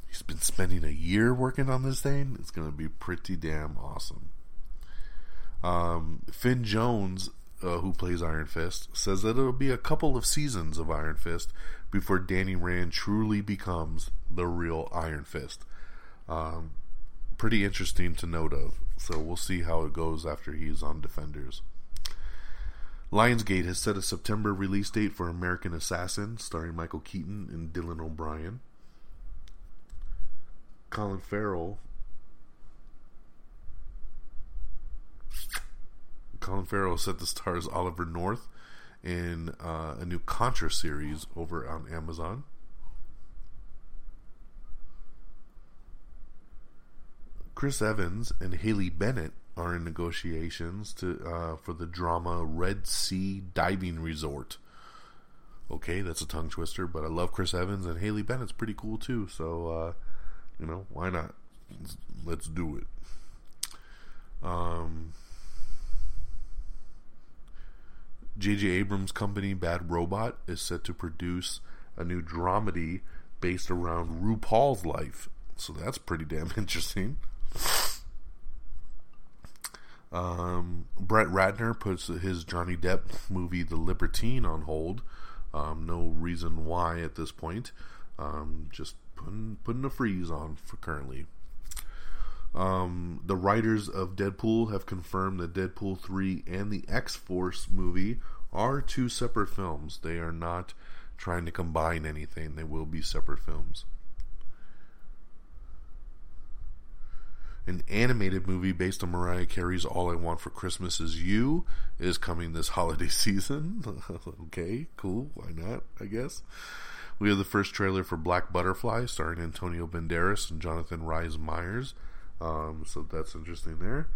he's been spending a year working on this thing. It's going to be pretty damn awesome. Um, Finn Jones, uh, who plays Iron Fist, says that it'll be a couple of seasons of Iron Fist before Danny Rand truly becomes the real Iron Fist. Um, pretty interesting to note of So we'll see how it goes after he's on Defenders. Lionsgate has set a September release date for American Assassin, starring Michael Keaton and Dylan O'Brien. Colin Farrell. Colin Farrell set to stars Oliver North in uh, a new Contra series over on Amazon. Chris Evans and Haley Bennett are in negotiations to uh, for the drama Red Sea Diving Resort. Okay, that's a tongue twister, but I love Chris Evans and Haley Bennett's pretty cool too. So, uh, you know, why not? Let's, let's do it. Um, J.J. Abrams' company Bad Robot is set to produce a new dramedy based around RuPaul's life. So that's pretty damn [laughs] interesting. Um, Brett Ratner puts his Johnny Depp movie The Libertine on hold. Um, no reason why at this point. Um, just putting putting a freeze on for currently. Um, the writers of Deadpool have confirmed that Deadpool 3 and the X Force movie are two separate films. They are not trying to combine anything, they will be separate films. An animated movie based on Mariah Carey's All I Want for Christmas Is You is coming this [laughs] holiday season. [laughs] okay, cool. Why not? I guess. We have the first trailer for Black Butterfly starring Antonio Banderas and Jonathan Rhys Meyers. Um, so that's interesting there.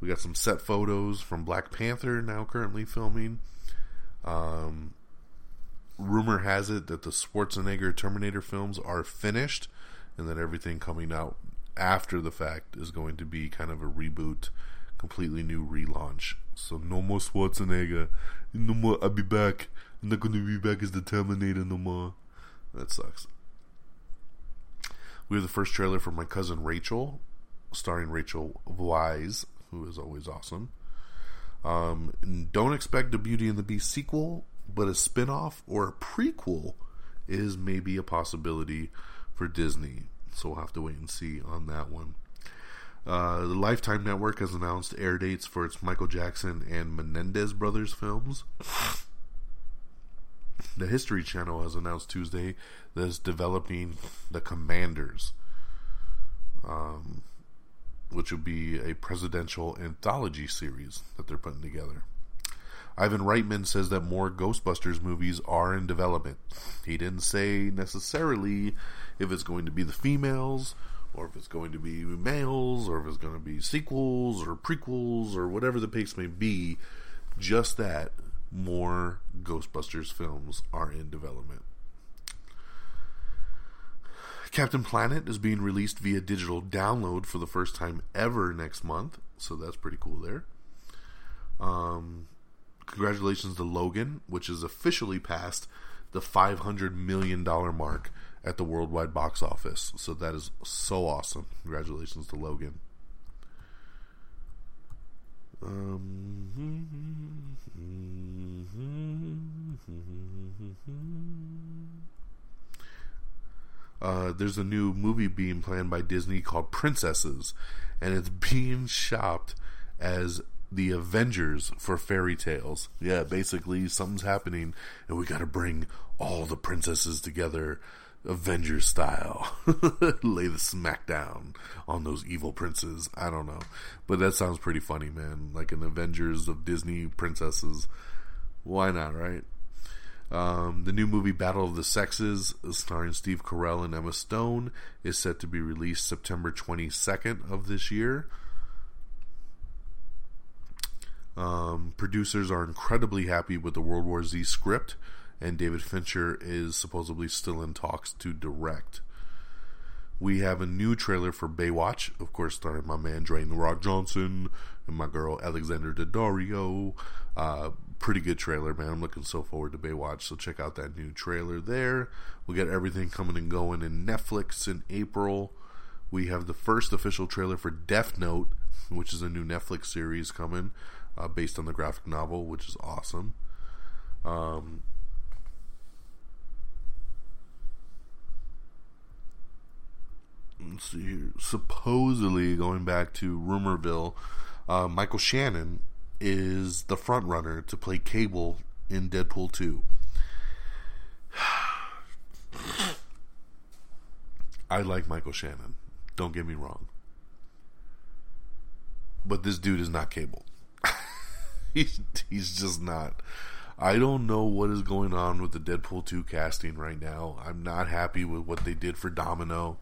We got some set photos from Black Panther now currently filming. Um, rumor has it that the Schwarzenegger Terminator films are finished and that everything coming out after the fact is going to be kind of a reboot, completely new relaunch. So no more Schwarzenegger. No more I'll be back. I'm not gonna be back as the Terminator no more. That sucks. We have the first trailer for My Cousin Rachel, starring Rachel Weisz, who is always awesome. Um, don't expect a Beauty and the Beast sequel, but a spin off or a prequel is maybe a possibility for Disney. So we'll have to wait and see on that one. Uh, the Lifetime Network has announced air dates for its Michael Jackson and Menendez brothers films. [laughs] The History Channel has announced Tuesday that it's developing The Commanders, um, which will be a presidential anthology series that they're putting together. Ivan Reitman says that more Ghostbusters movies are in development. He didn't say necessarily if it's going to be the females or if it's going to be males or if it's going to be sequels or prequels or whatever the case may be. Just that more Ghostbusters films are in development. Captain Planet is being released via digital download for the first time ever next month, so that's pretty cool there. Um, congratulations to Logan, which has officially passed the $500 million mark at the worldwide box office. So that is so awesome. Congratulations to Logan. Um, [laughs] [laughs] uh, there's a new movie being planned by Disney called Princesses, and it's [laughs] being shopped as the Avengers for fairy tales. Yeah, basically something's happening, and we got to bring all the princesses together, Avengers style. [laughs] Lay the smackdown on those evil princes. I don't know, but that sounds pretty funny, man. Like an Avengers of Disney princesses. Why not, right? Um, the new movie Battle of the Sexes, starring Steve Carell and Emma Stone, is set to be released September 22nd of this year. Um, producers are incredibly happy with the World War Z script, and David Fincher is supposedly still in talks to direct. We have a new trailer for Baywatch, of course, starring my man Dwayne The Rock Johnson and my girl Alexandra Daddario. Uh, pretty good trailer, man. I'm looking so forward to Baywatch, so check out that new trailer there. We got everything coming and going in Netflix in April. We have the first official trailer for Death Note, which is a new Netflix series coming uh, based on the graphic novel, which is awesome. Um, let's see here. Supposedly, going back to Rumorville, uh, Michael Shannon is the front runner to play Cable in Deadpool 2. [sighs] I like Michael Shannon. Don't get me wrong. But this dude is not Cable. [laughs] he's he's just not. I don't know what is going on with the Deadpool 2 casting right now. I'm not happy with what they did for Domino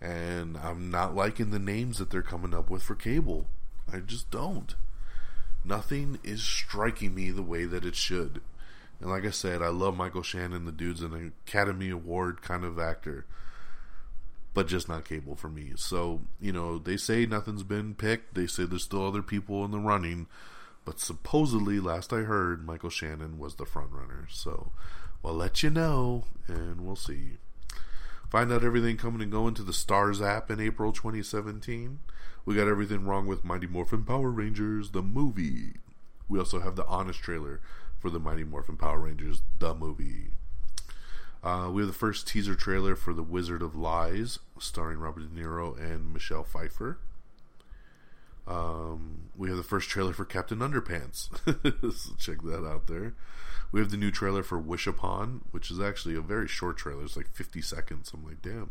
and I'm not liking the names that they're coming up with for Cable. I just don't. Nothing is striking me the way that it should. And like I said, I love Michael Shannon. The dude's an Academy Award kind of actor, but just not Cable for me. So, you know, they say nothing's been picked. They say there's still other people in the running, but supposedly, last I heard, Michael Shannon was the front runner. So, we'll let you know, and we'll see. Find out everything coming and going to the Starz app in April 2017. We got everything wrong with Mighty Morphin Power Rangers, the movie. We also have the honest trailer for the Mighty Morphin Power Rangers, the movie. Uh, we have the first teaser trailer for The Wizard of Lies, starring Robert De Niro and Michelle Pfeiffer. Um, we have the first trailer for Captain Underpants. [laughs] so check that out there. We have the new trailer for Wish Upon, which is actually a very short trailer. It's like 50 seconds. I'm like, damn.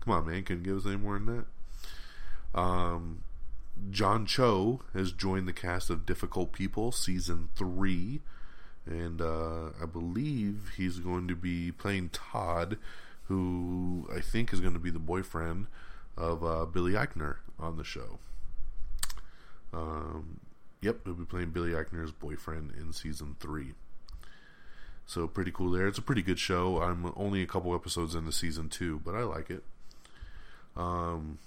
Come on, man. Can you give us any more than that? Um, John Cho has joined the cast of Difficult People season three, and uh, I believe he's going to be playing Todd, who I think is going to be the boyfriend of uh, Billy Eichner on the show. Um, yep, he'll be playing Billy Eichner's boyfriend in season three. So pretty cool there. It's a pretty good show. I'm only a couple episodes into season two, but I like it. Um,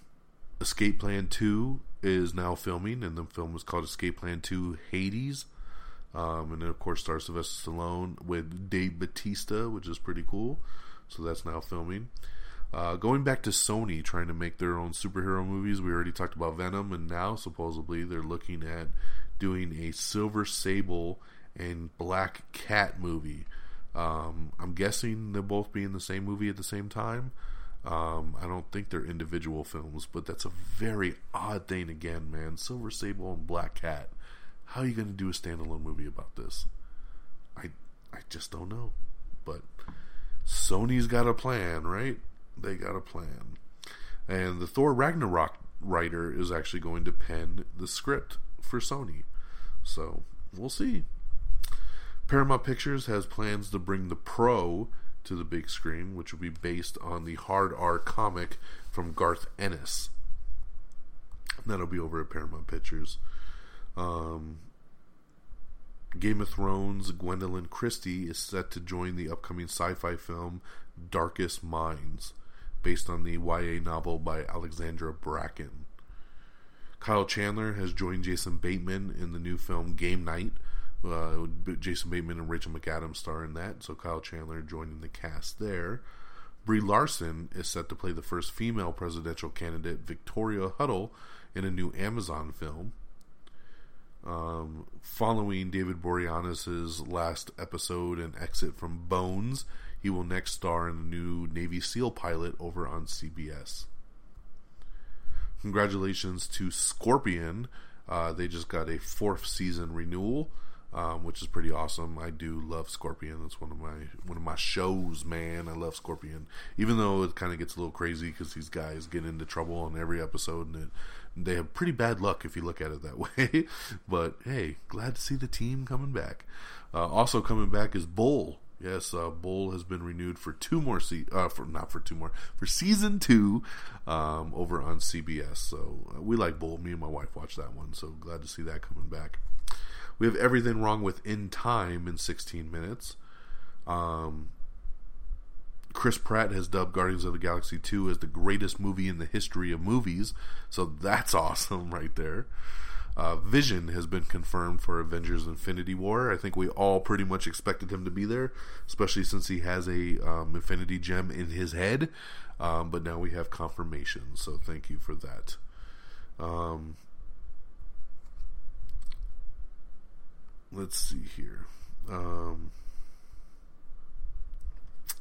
Escape Plan Two is now filming, and the film is called Escape Plan Two Hades. Um, and then of course stars Sylvester Stallone with Dave Batista, which is pretty cool. So that's now filming. Uh, going back to Sony trying to make their own superhero movies, we already talked about Venom, and now supposedly they're looking at doing a Silver Sable and Black Cat movie. Um, I'm guessing they'll both be in the same movie at the same time. Um, I don't think they're individual films, but that's a very odd thing again, man. Silver Sable and Black Cat. How are you going to do a standalone movie about this? I I just don't know. But Sony's got a plan, right? They got a plan. And the Thor Ragnarok writer is actually going to pen the script for Sony. So we'll see. Paramount Pictures has plans to bring The Pro to the big screen, which will be based on the Hard R comic from Garth Ennis. That'll be over at Paramount Pictures. Um, Game of Thrones Gwendoline Christie is set to join the upcoming sci fi film Darkest Minds based on the YA novel by Alexandra Bracken. Kyle Chandler has joined Jason Bateman in the new film Game Night. Uh, Jason Bateman and Rachel McAdams star in that, so Kyle Chandler joining the cast there. Brie Larson is set to play the first female presidential candidate, Victoria Huddle, in a new Amazon film. Um, following David Boreanaz's last episode and exit from Bones, he will next star in the new Navy SEAL pilot over on CBS. Congratulations to Scorpion. Uh, they just got a fourth season renewal, um, which is pretty awesome. I do love Scorpion. It's one of my one of my shows, man. I love Scorpion, even though it kind of gets a little crazy because these guys get into trouble on every episode, and it, they have pretty bad luck if you look at it that [laughs] way. but hey, glad to see the team coming back. Uh, also coming back is Bull. Yes, uh, Bull has been renewed for two more se- uh, for not for two more for season two um, over on CBS. So uh, we like Bull. Me and my wife watched that one. So glad to see that coming back. We have everything wrong with In Time in 16 minutes. Um, Chris Pratt has dubbed Guardians of the Galaxy 2 as the greatest movie in the history of movies. So that's [laughs] awesome right there. Uh, Vision has been confirmed for Avengers Infinity War. I think we all pretty much expected him to be there, especially since he has a um, Infinity Gem in his head. Um, but now we have confirmation, so thank you for that. Um, let's see here. Um,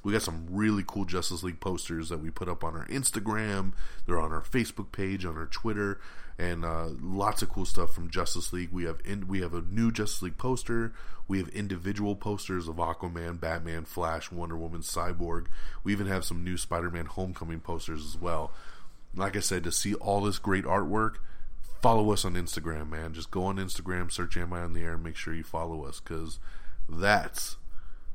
We got some really cool Justice League posters that we put up on our Instagram. They're on our Facebook page, on our Twitter, and uh, lots of cool stuff from Justice League. We have in, we have a new Justice League poster. We have individual posters of Aquaman, Batman, Flash, Wonder Woman, Cyborg. We even have some new Spider-Man Homecoming posters as well. Like I said, to see all this great artwork, follow us on Instagram, man. Just go on Instagram, search Am I on the Air, and make sure you follow us because that's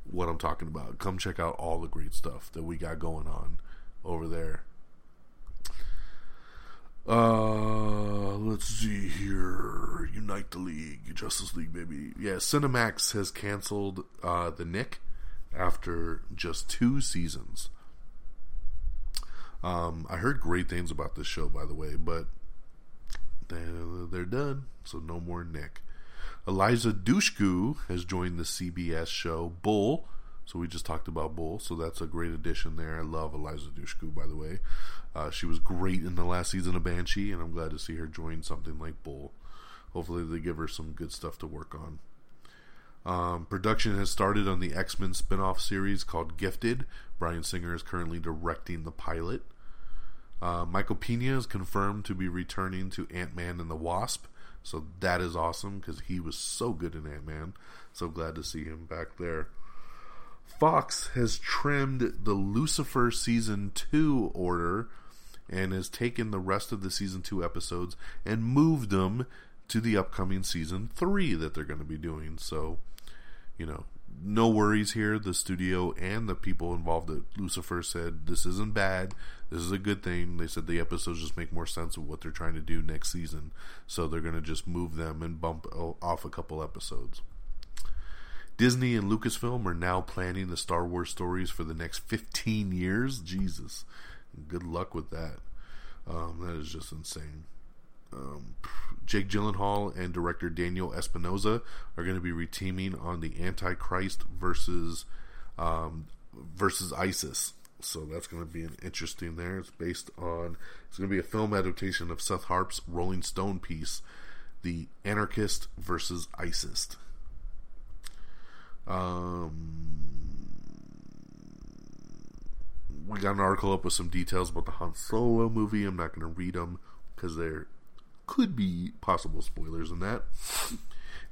what I'm talking about. Come check out all the great stuff that we got going on over there. Uh, let's see here. Unite the League, Justice League, baby. Yeah, Cinemax has canceled uh, the Knick after just two seasons. Um, I heard great things about this show, by the way, but they're, done, so no more Knick. Eliza Dushku has joined the CBS show Bull. So we just talked about Bull, so that's a great addition there. I love Eliza Dushku, by the way. Uh, she was great in the last season of Banshee, and I'm glad to see her join something like Bull. Hopefully, they give her some good stuff to work on. Um, production has started on the X Men spin off series called Gifted. Bryan Singer is currently directing the pilot. Uh, Michael Pena is confirmed to be returning to Ant Man and the Wasp. So that is awesome because he was so good in Ant Man. So glad to see him back there. Fox has trimmed the Lucifer season 2 order and has taken the rest of the season 2 episodes and moved them to the upcoming season 3 that they're going to be doing. So, you know, no worries here. The studio and the people involved at Lucifer said this isn't bad. This is a good thing. They said the episodes just make more sense of what they're trying to do next season. So they're going to just move them and bump off a couple episodes. Disney and Lucasfilm are now planning the Star Wars stories for the next 15 years. Jesus. Good luck with that. Um, that is just insane. Um, Jake Gyllenhaal and director Daniel Espinosa are going to be reteaming on the Antichrist versus um, versus ISIS. So that's going to be an interesting there. It's based on it's going to be a film adaptation of Seth Harp's Rolling Stone piece, The Anarchist versus ISIS. Um, we got an article up with some details about the Han Solo movie. I'm not going to read them because there could be possible spoilers in that.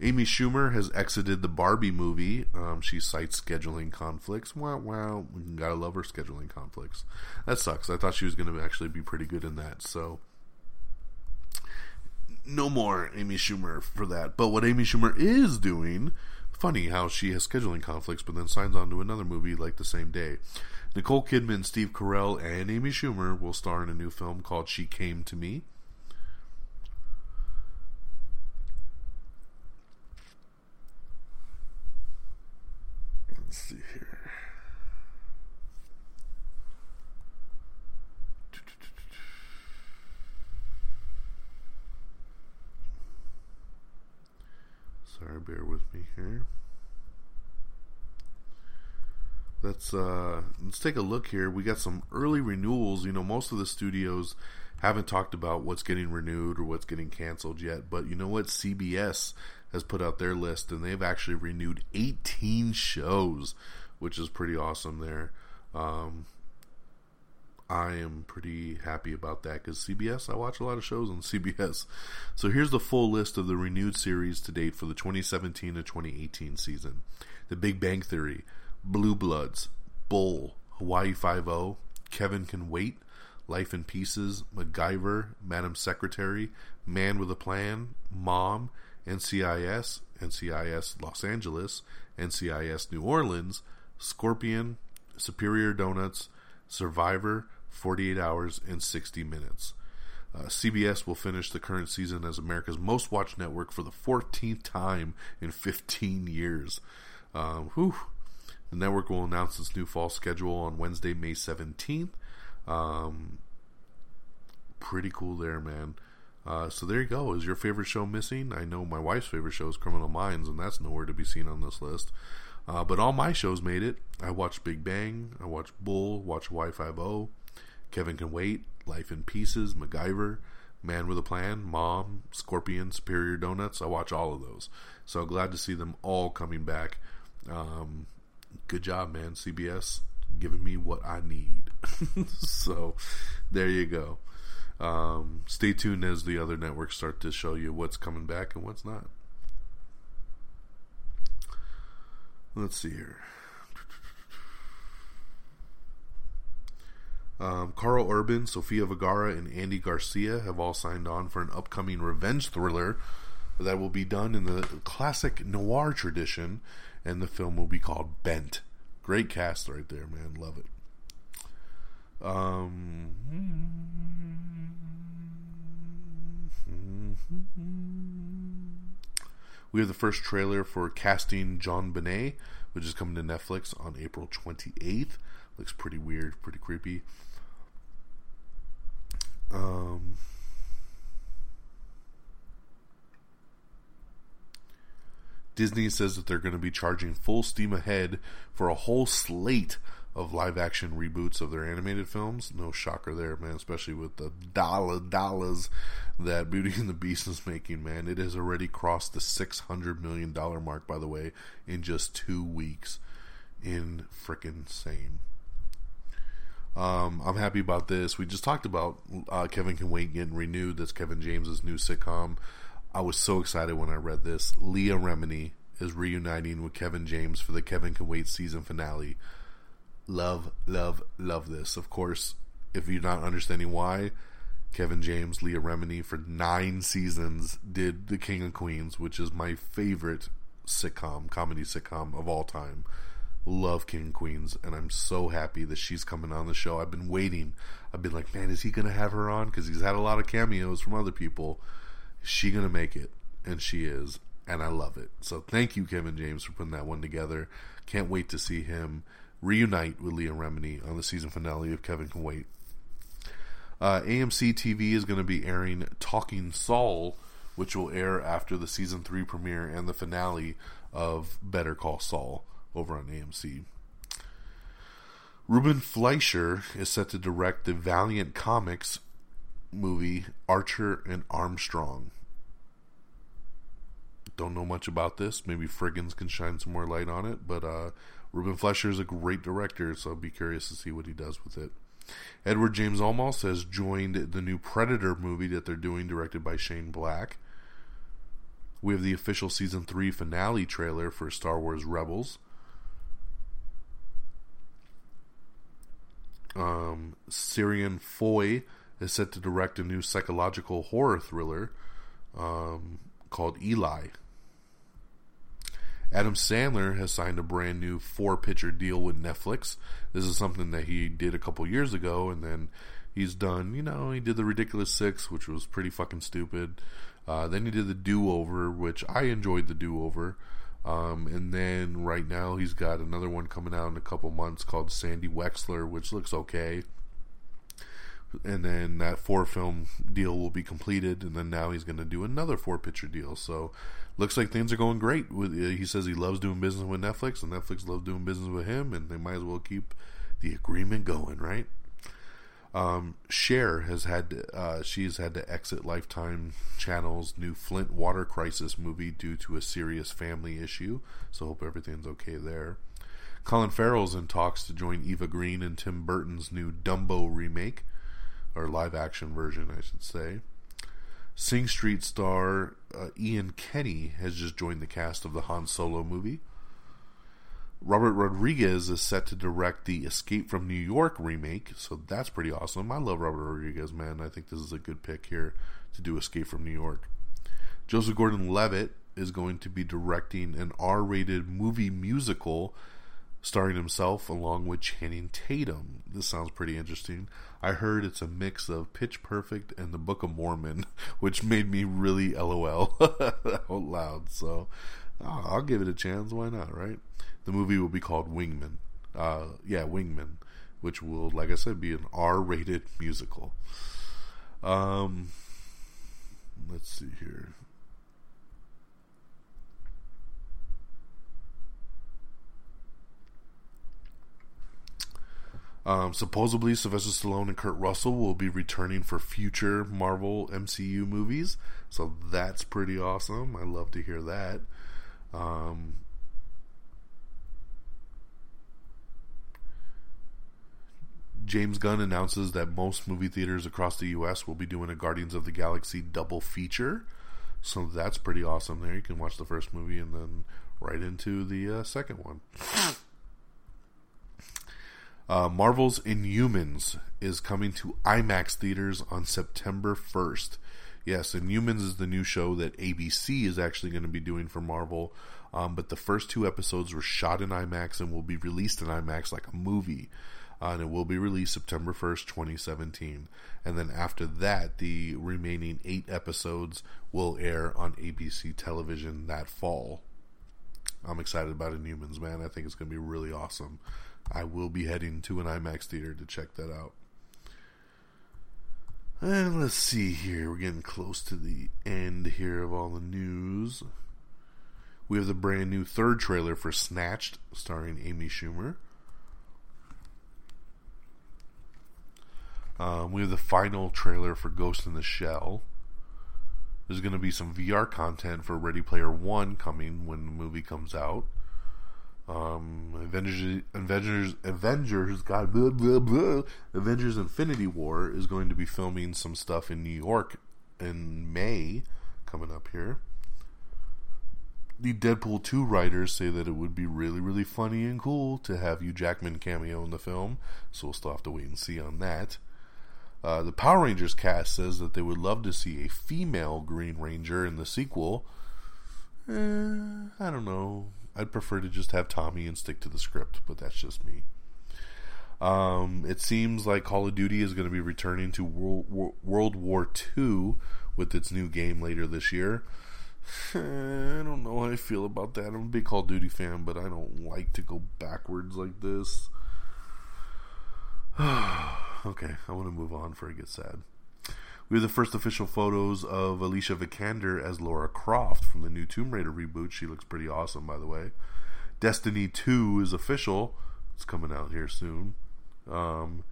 Amy Schumer has exited the Barbie movie. Um, she cites scheduling conflicts. Wow, wow. Gotta love her scheduling conflicts. That sucks. I thought she was going to actually be pretty good in that. So, no more Amy Schumer for that. But what Amy Schumer is doing, funny how she has scheduling conflicts, but then signs on to another movie like the same day. Nicole Kidman, Steve Carell, and Amy Schumer will star in a new film called She Came to Me. Let's see here. Sorry, bear with me here. Let's uh let's take a look here. We got some early renewals. You know, most of the studios haven't talked about what's getting renewed or what's getting canceled yet, but you know what? CBS has put out their list, and they've actually renewed 18 shows, which is pretty awesome. There, um, I am pretty happy about that because CBS, I watch a lot of shows on [laughs] CBS. So here's the full list of the renewed series to date for the 2017 to 2018 season: The Big Bang Theory, Blue Bloods, Bull, Hawaii Five O, Kevin Can Wait. Life in Pieces, MacGyver, Madam Secretary, Man with a Plan, Mom, NCIS, NCIS Los Angeles, NCIS New Orleans, Scorpion, Superior Donuts, Survivor, 48 Hours, and 60 Minutes. Uh, CBS will finish the current season as America's most watched network for the 14th time in 15 years. Um, whew. The network will announce its new fall schedule on Wednesday, May 17th. Um, pretty cool there, man. Uh, so there you go. Is your favorite show missing? I know my wife's favorite show is Criminal Minds, and that's nowhere to be seen on this list. Uh, but all my shows made it. I watched Big Bang, I watched Bull, watched Y50, Kevin Can Wait, Life in Pieces, MacGyver, Man with a Plan, Mom, Scorpion, Superior Donuts. I watch all of those. So glad to see them all coming back. Um, good job, man. CBS giving me what I need. [laughs] so there you go. Um, stay tuned as the other networks start to show you what's coming back and what's not. Let's see here. Um, Karl Urban, Sofia Vergara, and Andy Garcia have all signed on for an upcoming revenge thriller that will be done in the classic noir tradition, and the film will be called Bent. Great cast right there, man. Love it. Um, [laughs] we have the first trailer for casting JonBenét, which is coming to Netflix on April 28th. Looks pretty weird, pretty creepy. Um, Disney says that they're going to be charging full steam ahead for a whole slate of live action reboots of their animated films. No shocker there, man, especially with the dollar dollars that Beauty and the Beast is making, man. It has already crossed the $600 million mark, by the way, in just two weeks. In freaking insane. Um, I'm happy about this. We just talked about uh, Kevin Can Wait getting renewed. That's Kevin James's new sitcom. I was so excited when I read this. Leah Remini is reuniting with Kevin James for the Kevin Can Wait season finale. Love, love, love this. Of course, if you're not understanding why, Kevin James, Leah Remini for nine seasons did The King of Queens, which is my favorite sitcom, comedy sitcom of all time love King Queens, and I'm so happy that she's coming on the show. I've been waiting. I've been like, man, is he going to have her on? Because he's had a lot of cameos from other people. Is she going to make it? And she is, and I love it. So thank you, Kevin James, for putting that one together. Can't wait to see him reunite with Leah Remini on the season finale of Kevin Can Wait. Uh, AMC TV is going to be airing Talking Saul, which will air after the season three premiere and the finale of Better Call Saul over on AMC. Ruben Fleischer is set to direct the Valiant Comics movie Archer and Armstrong. Don't know much about this. Maybe Friggins can shine some more light on it, but uh, Ruben Fleischer is a great director, so I'll be curious to see what he does with it. Edward James Olmos has joined the new Predator movie that they're doing, directed by Shane Black. We have the official season 3 finale trailer for Star Wars Rebels. Um, Ciarán Foy is set to direct a new psychological horror thriller um, called Eli. Adam Sandler has signed a brand new four picture deal with Netflix. This is something that he did a couple years ago, and then he's done, you know, he did the Ridiculous Six, which was pretty fucking stupid. Uh, then he did the Do Over, which I enjoyed the Do Over. Um, and then right now he's got another one coming out in a couple months called Sandy Wexler, which looks okay. And then that four film deal will be completed, and then now he's going to do another four picture deal. So looks like things are going great. With uh, he says he loves doing business with Netflix, and Netflix loves doing business with him, and they might as well keep the agreement going, right? Um, Cher has had uh, she's had to exit Lifetime Channel's new Flint water crisis movie due to a serious family issue. So hope everything's okay there. Colin Farrell's in talks to join Eva Green in Tim Burton's new Dumbo remake, or live action version, I should say. Sing Street star uh, Ian Kenny has just joined the cast of the Han Solo movie. Robert Rodriguez is set to direct the Escape from New York remake, so that's pretty awesome. I love Robert Rodriguez, man. I think this is a good pick here to do Escape from New York. Joseph Gordon Levitt is going to be directing an R rated movie musical starring himself along with Channing Tatum. This sounds pretty interesting. I heard it's a mix of Pitch Perfect and the Book of Mormon, [laughs] which made me really LOL [laughs] out loud. So oh, I'll give it a chance. Why not, right? The movie will be called Wingman. Uh, yeah, Wingman, which will, like I said, be an R-rated musical. Um, let's see here. Um, supposedly, Sylvester Stallone and Kurt Russell will be returning for future Marvel MCU movies, so that's pretty awesome. I love to hear that. Um, James Gunn announces that most movie theaters across the U.S. will be doing a Guardians of the Galaxy double feature. So that's pretty awesome there. You can watch the first movie and then right into the uh, second one. [laughs] Uh, Marvel's Inhumans is coming to IMAX theaters on September 1st. Yes, Inhumans is the new show that ABC is actually going to be doing for Marvel. Um, but the first two episodes were shot in IMAX and will be released in IMAX like a movie. Uh, and it will be released September 1st, 2017. And then after that, the remaining eight episodes will air on ABC television that fall. I'm excited about Inhumans, man. I think it's going to be really awesome. I will be heading to an IMAX theater to check that out. And let's see here. We're getting close to the end here of all the news. We have the brand new third trailer for Snatched, starring Amy Schumer. Um, we have the final trailer for Ghost in the Shell. There's going to be some VR content for Ready Player One coming when the movie comes out. Um, Avengers, Avengers, Avengers, God, blah, blah, blah. Avengers: Infinity War is going to be filming some stuff in New York in May, coming up here. The Deadpool 2 writers say that it would be really, really funny and cool to have Hugh Jackman cameo in the film, so we'll still have to wait and see on that. Uh, the Power Rangers cast says that they would love to see a female Green Ranger in the sequel. Eh, I don't know. I'd prefer to just have Tommy and stick to the script, but that's just me. Um, it seems like Call of Duty is going to be returning to World, World War II with its new game later this year. [sighs] I don't know how I feel about that. I'm a big Call of Duty fan, but I don't like to go backwards like this. [sighs] okay, I want to move on before I get sad. We have the first official photos of Alicia Vikander as Laura Croft from the new Tomb Raider reboot. She looks pretty awesome, by the way. Destiny 2 is official. It's coming out here soon. Um,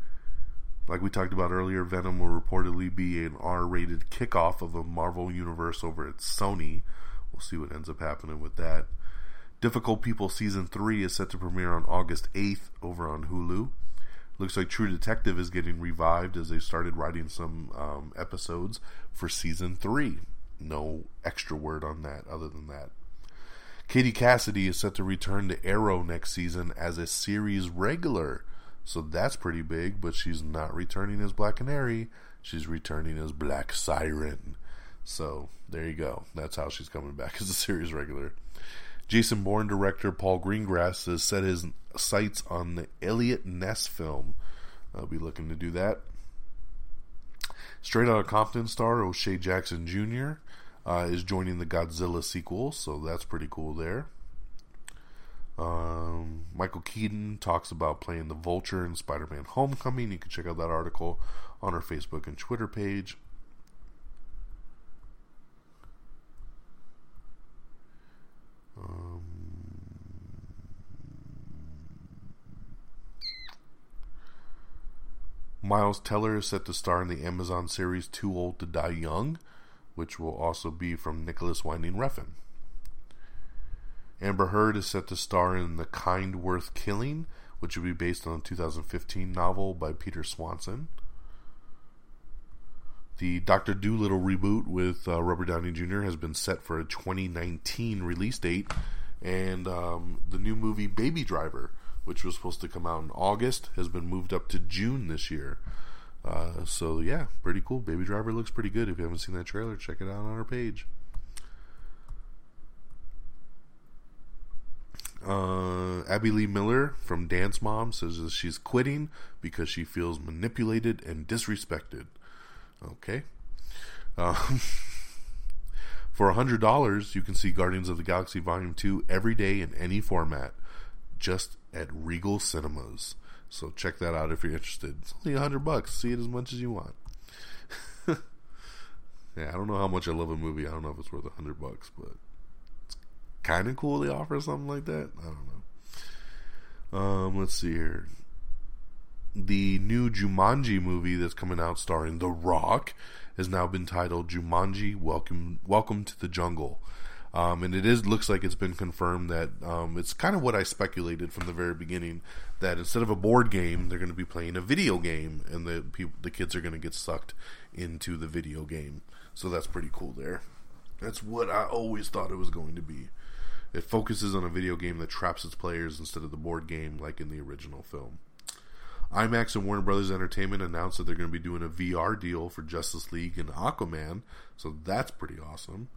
like we talked about earlier, Venom will reportedly be an R rated kickoff of a Marvel universe over at Sony. We'll see what ends up happening with that. Difficult People Season 3 is set to premiere on August 8th over on Hulu. Looks like True Detective is getting revived as they started writing some um, episodes for season three. No extra word on that other than that. Katie Cassidy is set to return to Arrow next season as a series regular. So that's pretty big, but she's not returning as Black Canary. She's returning as Black Siren. So there you go. That's how she's coming back [laughs] as a series regular. Jason Bourne director Paul Greengrass has set his sights on the Eliot Ness film. I'll be looking to do that. Straight Outta Compton star O'Shea Jackson Jr. Uh, is joining the Godzilla sequel, so that's pretty cool there. Um, Michael Keaton talks about playing the Vulture in Spider Man Homecoming. You can check out that article on our Facebook and Twitter page. Um, Miles Teller is set to star in the Amazon series Too Old to Die Young, which will also be from Nicolas Winding Refn. Amber Heard is set to star in The Kind Worth Killing, which will be based on a 2015 novel by Peter Swanson. The Doctor Dolittle reboot with uh, Robert Downey Jr. has been set for a 2019 release date, and um, the new movie Baby Driver, which was supposed to come out in August, has been moved up to June this year. Uh, so yeah, pretty cool. Baby Driver looks pretty good. If you haven't seen that trailer, check it out on our page. Uh, Abby Lee Miller from Dance Mom says that she's quitting because she feels manipulated and disrespected. Okay. Um, [laughs] for $100, you can see Guardians of the Galaxy Volume 2 every day in any format, just at Regal Cinemas. So check that out if you're interested. It's only 100 bucks. See it as much as you want. [laughs] yeah, I don't know how much I love a movie. I don't know if it's worth 100 bucks, but it's kind of cool they offer something like that. I don't know. Um, let's see here the new Jumanji movie that's coming out starring The Rock has now been titled Jumanji Welcome Welcome to the Jungle. Um, and it is looks like it's been confirmed that um, it's kind of what I speculated from the very beginning that instead of a board game, they're going to be playing a video game, and the people, the kids are going to get sucked into the video game. So that's pretty cool. There, that's what I always thought it was going to be. It focuses on a video game that traps its players instead of the board game, like in the original film. IMAX and Warner Brothers Entertainment announced that they're going to be doing a VR deal for Justice League and Aquaman, so that's pretty awesome.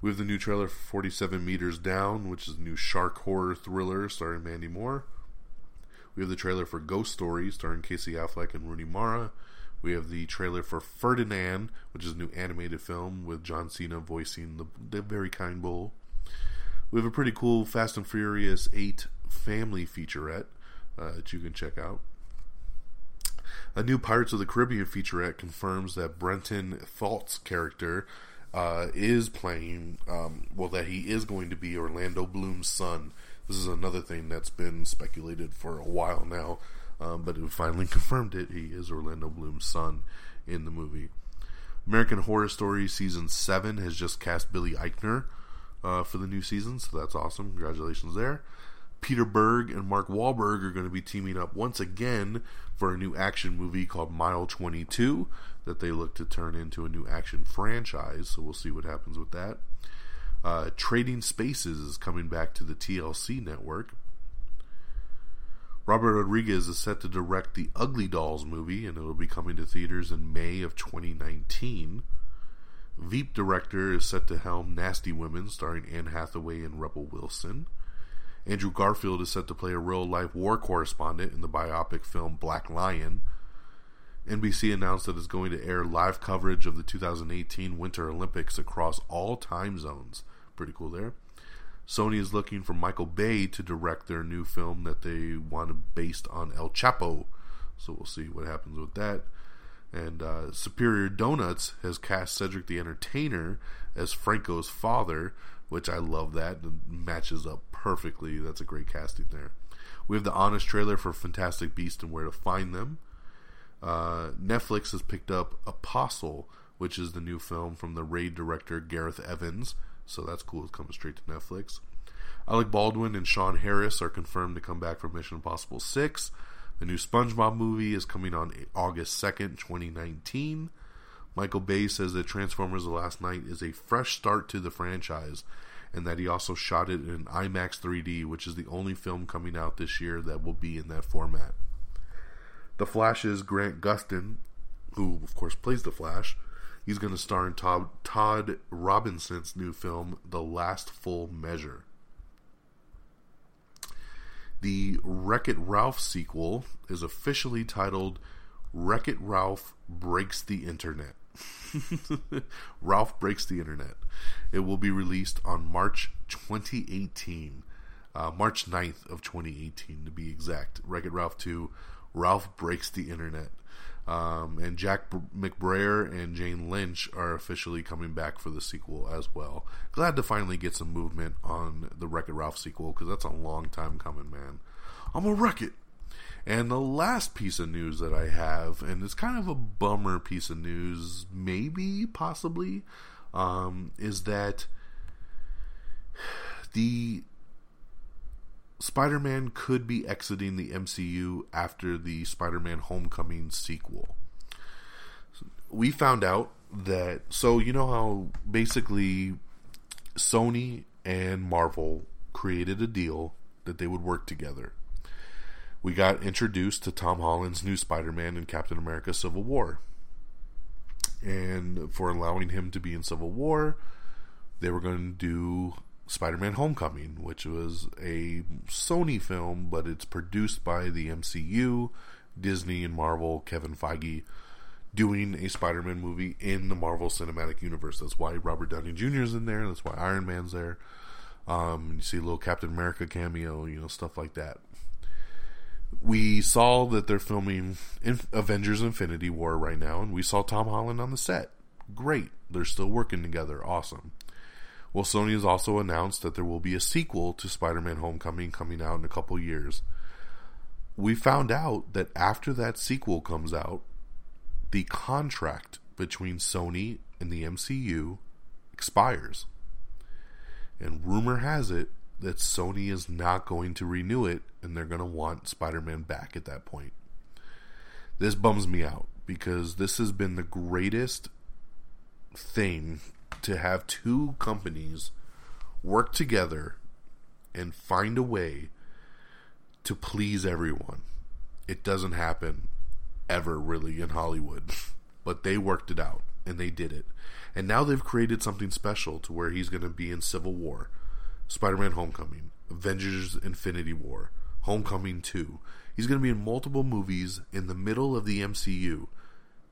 We have the new trailer for 47 Meters Down, which is a new shark horror thriller starring Mandy Moore. We have the trailer for Ghost Story, starring Casey Affleck and Rooney Mara. We have the trailer for Ferdinand, which is a new animated film with John Cena voicing the, the very kind bull. We have a pretty cool Fast and Furious 8 family featurette uh, that you can check out. A new Pirates of the Caribbean featurette confirms that Brenton Thwaites' character uh, is playing, um, well, that he is going to be Orlando Bloom's son. This is another thing that's been speculated for a while now, um, but it finally [laughs] confirmed it. He is Orlando Bloom's son in the movie. American Horror Story Season 7 has just cast Billy Eichner uh, for the new season, so that's awesome. Congratulations there. Peter Berg and Mark Wahlberg are going to be teaming up once again for a new action movie called Mile 22 that they look to turn into a new action franchise. So we'll see what happens with that. Uh, Trading Spaces is coming back to the TLC network. Robert Rodriguez is set to direct the Ugly Dolls movie, and it will be coming to theaters in May of 2019. Veep director is set to helm Nasty Women, starring Anne Hathaway and Rebel Wilson. Andrew Garfield is set to play a real life war correspondent in the biopic film Black Lion. NBC announced that it's going to air live coverage of the 2018 Winter Olympics across all time zones. Pretty cool there. Sony is looking for Michael Bay to direct their new film that they want based on El Chapo. So we'll see what happens with that. And uh, Superior Donuts has cast Cedric the Entertainer as Franco's father, which I love that. It matches up perfectly. That's a great casting there. We have the honest trailer for Fantastic Beast and Where to Find Them. Uh, Netflix has picked up Apostle, which is the new film from the Raid director Gareth Evans. So that's cool. It's coming straight to Netflix. Alec Baldwin and Sean Harris are confirmed to come back for Mission Impossible 6. The new SpongeBob movie is coming on August 2nd, 2019. Michael Bay says that Transformers The Last Knight is a fresh start to the franchise and that he also shot it in IMAX 3D, which is the only film coming out this year that will be in that format. The Flash's Grant Gustin, who of course plays the Flash, he's going to star in Todd, Todd Robinson's new film, The Last Full Measure. The Wreck It Ralph sequel is officially titled Wreck It Ralph Breaks the Internet. [laughs] Ralph Breaks the Internet. It will be released on March 2018. Uh, March 9th of 2018 to be exact. Wreck-It Ralph 2, Ralph Breaks the Internet. Um, and Jack McBrayer and Jane Lynch are officially coming back for the sequel as well. Glad to finally get some movement on the Wreck It Ralph sequel because that's a long time coming, man. I'm gonna wreck it. And the last piece of news that I have, and it's kind of a bummer piece of news, maybe, possibly, um, is that the Spider Man could be exiting the MCU after the Spider Man Homecoming sequel. We found out that, so you know how basically Sony and Marvel created a deal that they would work together. We got introduced to Tom Holland's new Spider Man in Captain America Civil War. And for allowing him to be in Civil War, they were going to do Spider-Man: Homecoming, which was a Sony film, but it's produced by the MCU, Disney and Marvel, Kevin Feige doing a Spider-Man movie in the Marvel Cinematic Universe. That's why Robert Downey Jr. is in there. That's why Iron Man's there. Um, you see a little Captain America cameo, you know, stuff like that. We saw that they're filming Avengers: Infinity War right now, and we saw Tom Holland on the set. Great, they're still working together. Awesome. Well, Sony has also announced that there will be a sequel to Spider Man Homecoming coming out in a couple years. We found out that after that sequel comes out, the contract between Sony and the MCU expires. And rumor has it that Sony is not going to renew it and they're going to want Spider Man back at that point. This bums me out because this has been the greatest thing to have two companies work together and find a way to please everyone. It doesn't happen ever really in Hollywood, [laughs] but they worked it out and they did it. And now they've created something special to where he's going to be in Civil War, Spider Man Homecoming, Avengers Infinity War, Homecoming 2. He's going to be in multiple movies in the middle of the MCU.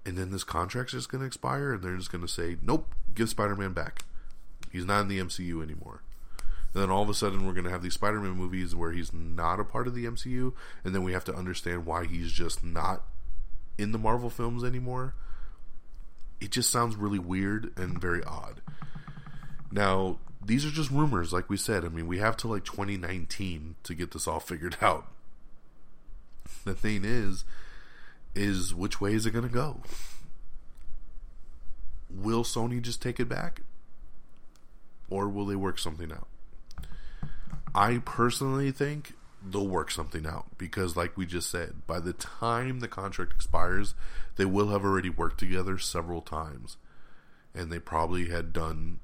And then this contract's just going to expire, and they're just going to say, nope, give Spider Man back. He's not in the MCU anymore. And then all of a sudden, we're going to have these Spider Man movies where he's not a part of the MCU, and then we have to understand why he's just not in the Marvel films anymore. It just sounds really weird and very odd. Now, these are just rumors, like we said. I mean, we have to like 2019 to get this all [laughs] figured out. The thing is, is which way is it going to go? Will Sony just take it back? Or will they work something out? I personally think they'll work something out because, like we just said, by the time the contract expires, they will have already worked together several times, and they probably had done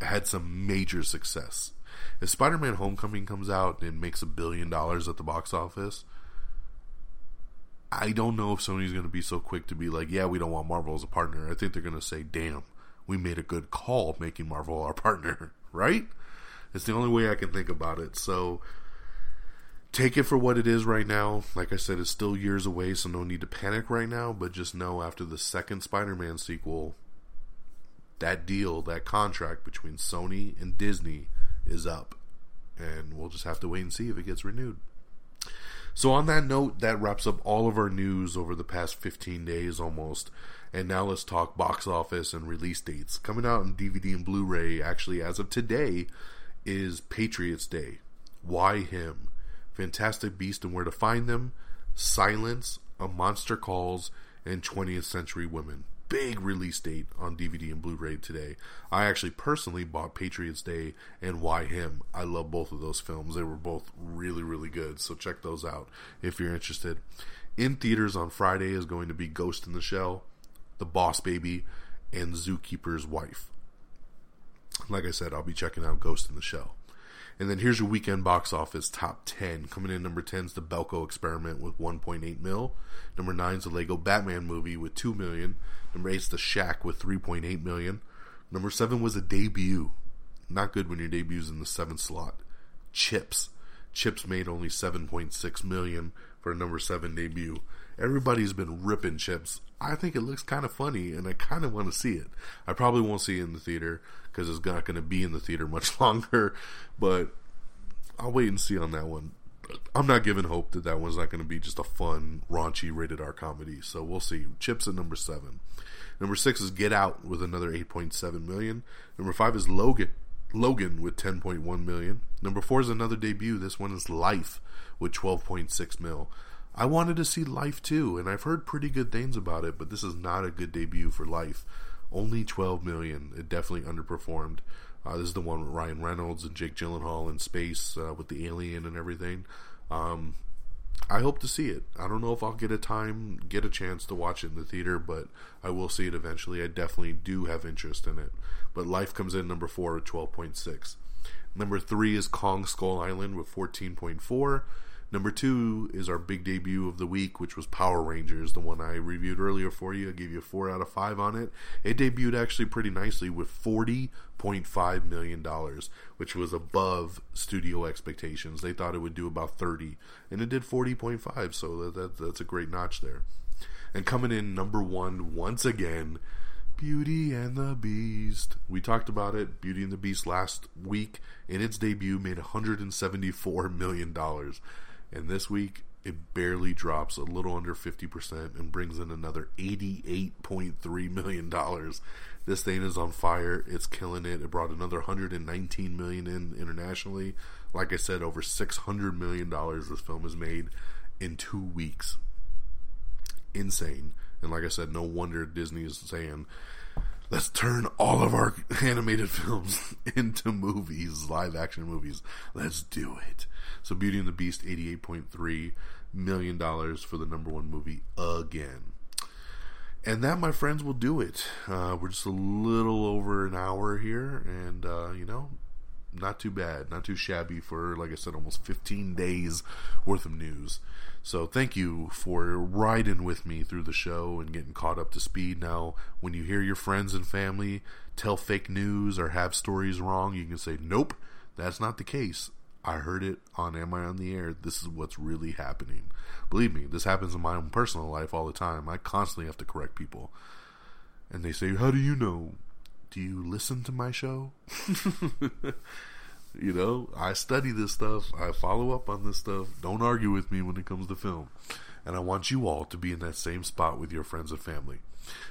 had some major success. If Spider-Man: Homecoming comes out and makes a billion dollars at the box office, I don't know if Sony's going to be so quick to be like, "Yeah, we don't want Marvel as a partner." I think they're going to say, "Damn, we made a good call making Marvel our [laughs] partner." right? It's the only way I can think about it. So take it for what it is right now. Like I said, it's still years away, so no need to panic right now. But just know after the second Spider Man sequel, that deal, that contract between Sony and Disney is up. And we'll just have to wait and see if it gets renewed. So, on that note, that wraps up all of our news over the past 15 days almost. And now let's talk box office and release dates. Coming out on DVD and Blu ray, actually, as of today, is Patriots Day. Why him? Fantastic Beast and Where to Find Them, Silence, A Monster Calls, and 20th Century Women. Big release date on DVD and Blu ray today. I actually personally bought Patriots Day and Why Him. I love both of those films. They were both really, really good. So check those out if you're interested. In theaters on Friday is going to be Ghost in the Shell, The Boss Baby, and Zookeeper's Wife. Like I said, I'll be checking out Ghost in the Shell. And then here's your weekend box office top 10. Coming in number 10 is the Belko Experiment with 1.8 mil. Number 9 is the Lego Batman movie with 2 million. Number 8 is the Shack with 3.8 million. Number 7 was a debut. Not good when your debut's in the 7th slot. Chips. Chips made only 7.6 million for a number 7 debut. Everybody's been ripping Chips. I think it looks kind of funny and I kind of want to see it. I probably won't see it in the theater because it's not going to be in the theater much [laughs] longer, but I'll wait and see on that one. I'm not giving hope that that one's not going to be just a fun, raunchy rated R comedy. So we'll see. Chips at number seven. Number six is Get Out with another 8.7 million. Number five is Logan. Logan with 10.1 million. Number four is another debut. This one is Life with 12.6 mil. I wanted to see Life too, and I've heard pretty good things about it, but this is not a good debut for Life. Only 12 million. It definitely underperformed. Uh, this is the one with Ryan Reynolds and Jake Gyllenhaal in space uh, with the alien and everything. Um, I hope to see it. I don't know if I'll get a time, get a chance to watch it in the theater, but I will see it eventually. I definitely do have interest in it. But Life comes in number four at 12.6. Number three is Kong Skull Island with 14.4. Number two is our big debut of the week, which was Power Rangers, the one I reviewed earlier for you. I gave you a four out of five on it. It debuted actually pretty nicely with forty point five million dollars, which was above studio expectations. They thought it would do about thirty, and it did forty point five. So that, that that's a great notch there. And coming in number one once again, Beauty and the Beast. We talked about it, Beauty and the Beast, last week. In its debut, made $174 million. And this week, it barely drops a little under 50% and brings in another $88.3 million. This thing is on fire. It's killing it. It brought another 119 million in internationally. Like I said, over 600 million dollars this film has made in 2 weeks. Insane. And like I said, no wonder Disney is saying, let's turn all of our [laughs] animated films [laughs] into movies, live action movies. Let's do it. So Beauty and the Beast, $88.3 million for the number one movie again. And that, my friends, will do it. Uh, we're just a little over an hour here, and, uh, you know, not too bad, not too shabby for, like I said, almost 15 days worth of news. So thank you for riding with me through the show and getting caught up to speed. Now, when you hear your friends and family tell fake news or have stories wrong, you can say, nope, that's not the case. I heard it on Am I on the Air? This is what's really happening. Believe me, this happens in my own personal life all the time. I constantly have to correct people. And they say, How do you know? Do you listen to my show? [laughs] you know, I study this stuff. I follow up on this stuff. Don't argue with me when it comes to film. And I want you all to be in that same spot with your friends and family.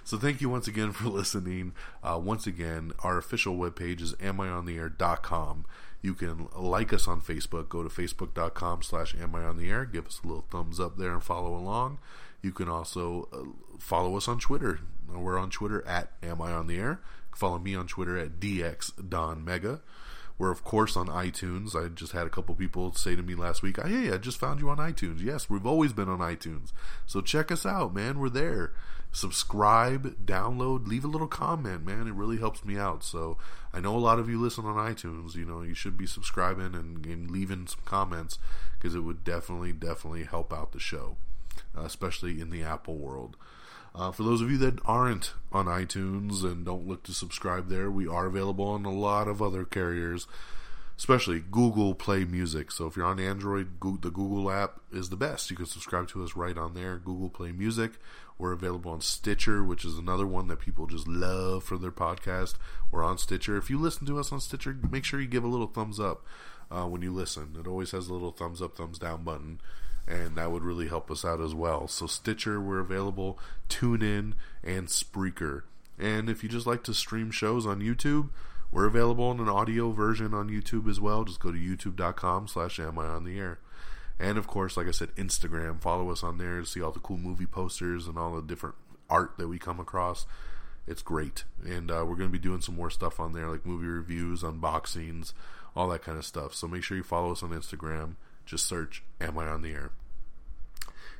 So thank you once again for [laughs] listening. Uh, once again, our official webpage is amiontheair.com. You can like us on Facebook. Go to facebook.com slash amiontheair. Give us a little thumbs up there and follow along. You can also uh, follow us on Twitter. We're on Twitter at Am I on the Air. Follow me on Twitter at DX Don Mega. We're of course on iTunes. I just had a couple people say to me last week, "Hey, I just found you on iTunes." Yes, we've always been on iTunes. So check us out, man. We're there. Subscribe, download, leave a little comment, man. It really helps me out. So I know a lot of you listen on iTunes. You know, you should be subscribing and, and leaving some comments because it would definitely, definitely help out the show, uh, especially in the Apple world. Uh, for those of you that aren't on iTunes and don't look to subscribe there, we are available on a lot of other carriers, especially Google Play Music. So if you're on Android, Google, the Google app is the best. You can subscribe to us right on there, Google Play Music. We're available on Stitcher, which is another one that people just love for their podcast. We're on Stitcher. If you listen to us on Stitcher, make sure you give a little thumbs up uh, when you listen. It always has a little thumbs up, thumbs down button and that would really help us out as well. So Stitcher, we're available, TuneIn, and Spreaker. And if you just like to stream shows on YouTube, we're available in an audio version on YouTube as well. Just go to youtube.com slash am I on the air. And of course, like I said, Instagram. Follow us on there to see all the cool movie posters and all the different art that we come across. It's great. And uh, we're going to be doing some more stuff on there, like movie reviews, unboxings, all that kind of stuff. So make sure you follow us on Instagram just search Am I on the Air?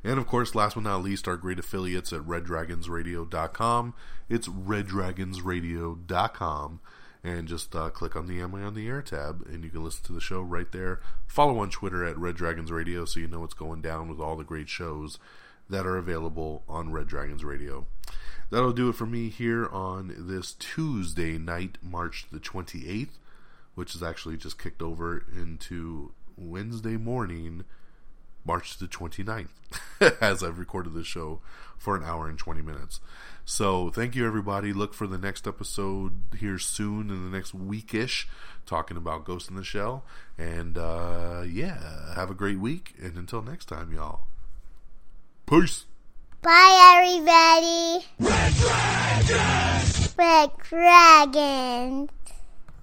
And of course, last but not least, our great affiliates at reddragonsradio.com. It's reddragonsradio.com. And just uh, click on the Am I on the Air tab, and you can listen to the show right there. Follow on Twitter at Red Dragons Radio so you know what's going down with all the great shows that are available on Red Dragons Radio. That'll do it for me here on this Tuesday night, March the 28th, which is actually just kicked over into Wednesday morning, March the 29th, [laughs] as I've recorded this show for an hour and 20 minutes. So, thank you, everybody. Look for the next episode here soon in the next weekish, talking about Ghost in the Shell. And, uh, yeah, have a great week. And until next time, y'all. Peace. Bye, everybody. Red Dragons! Red Dragons.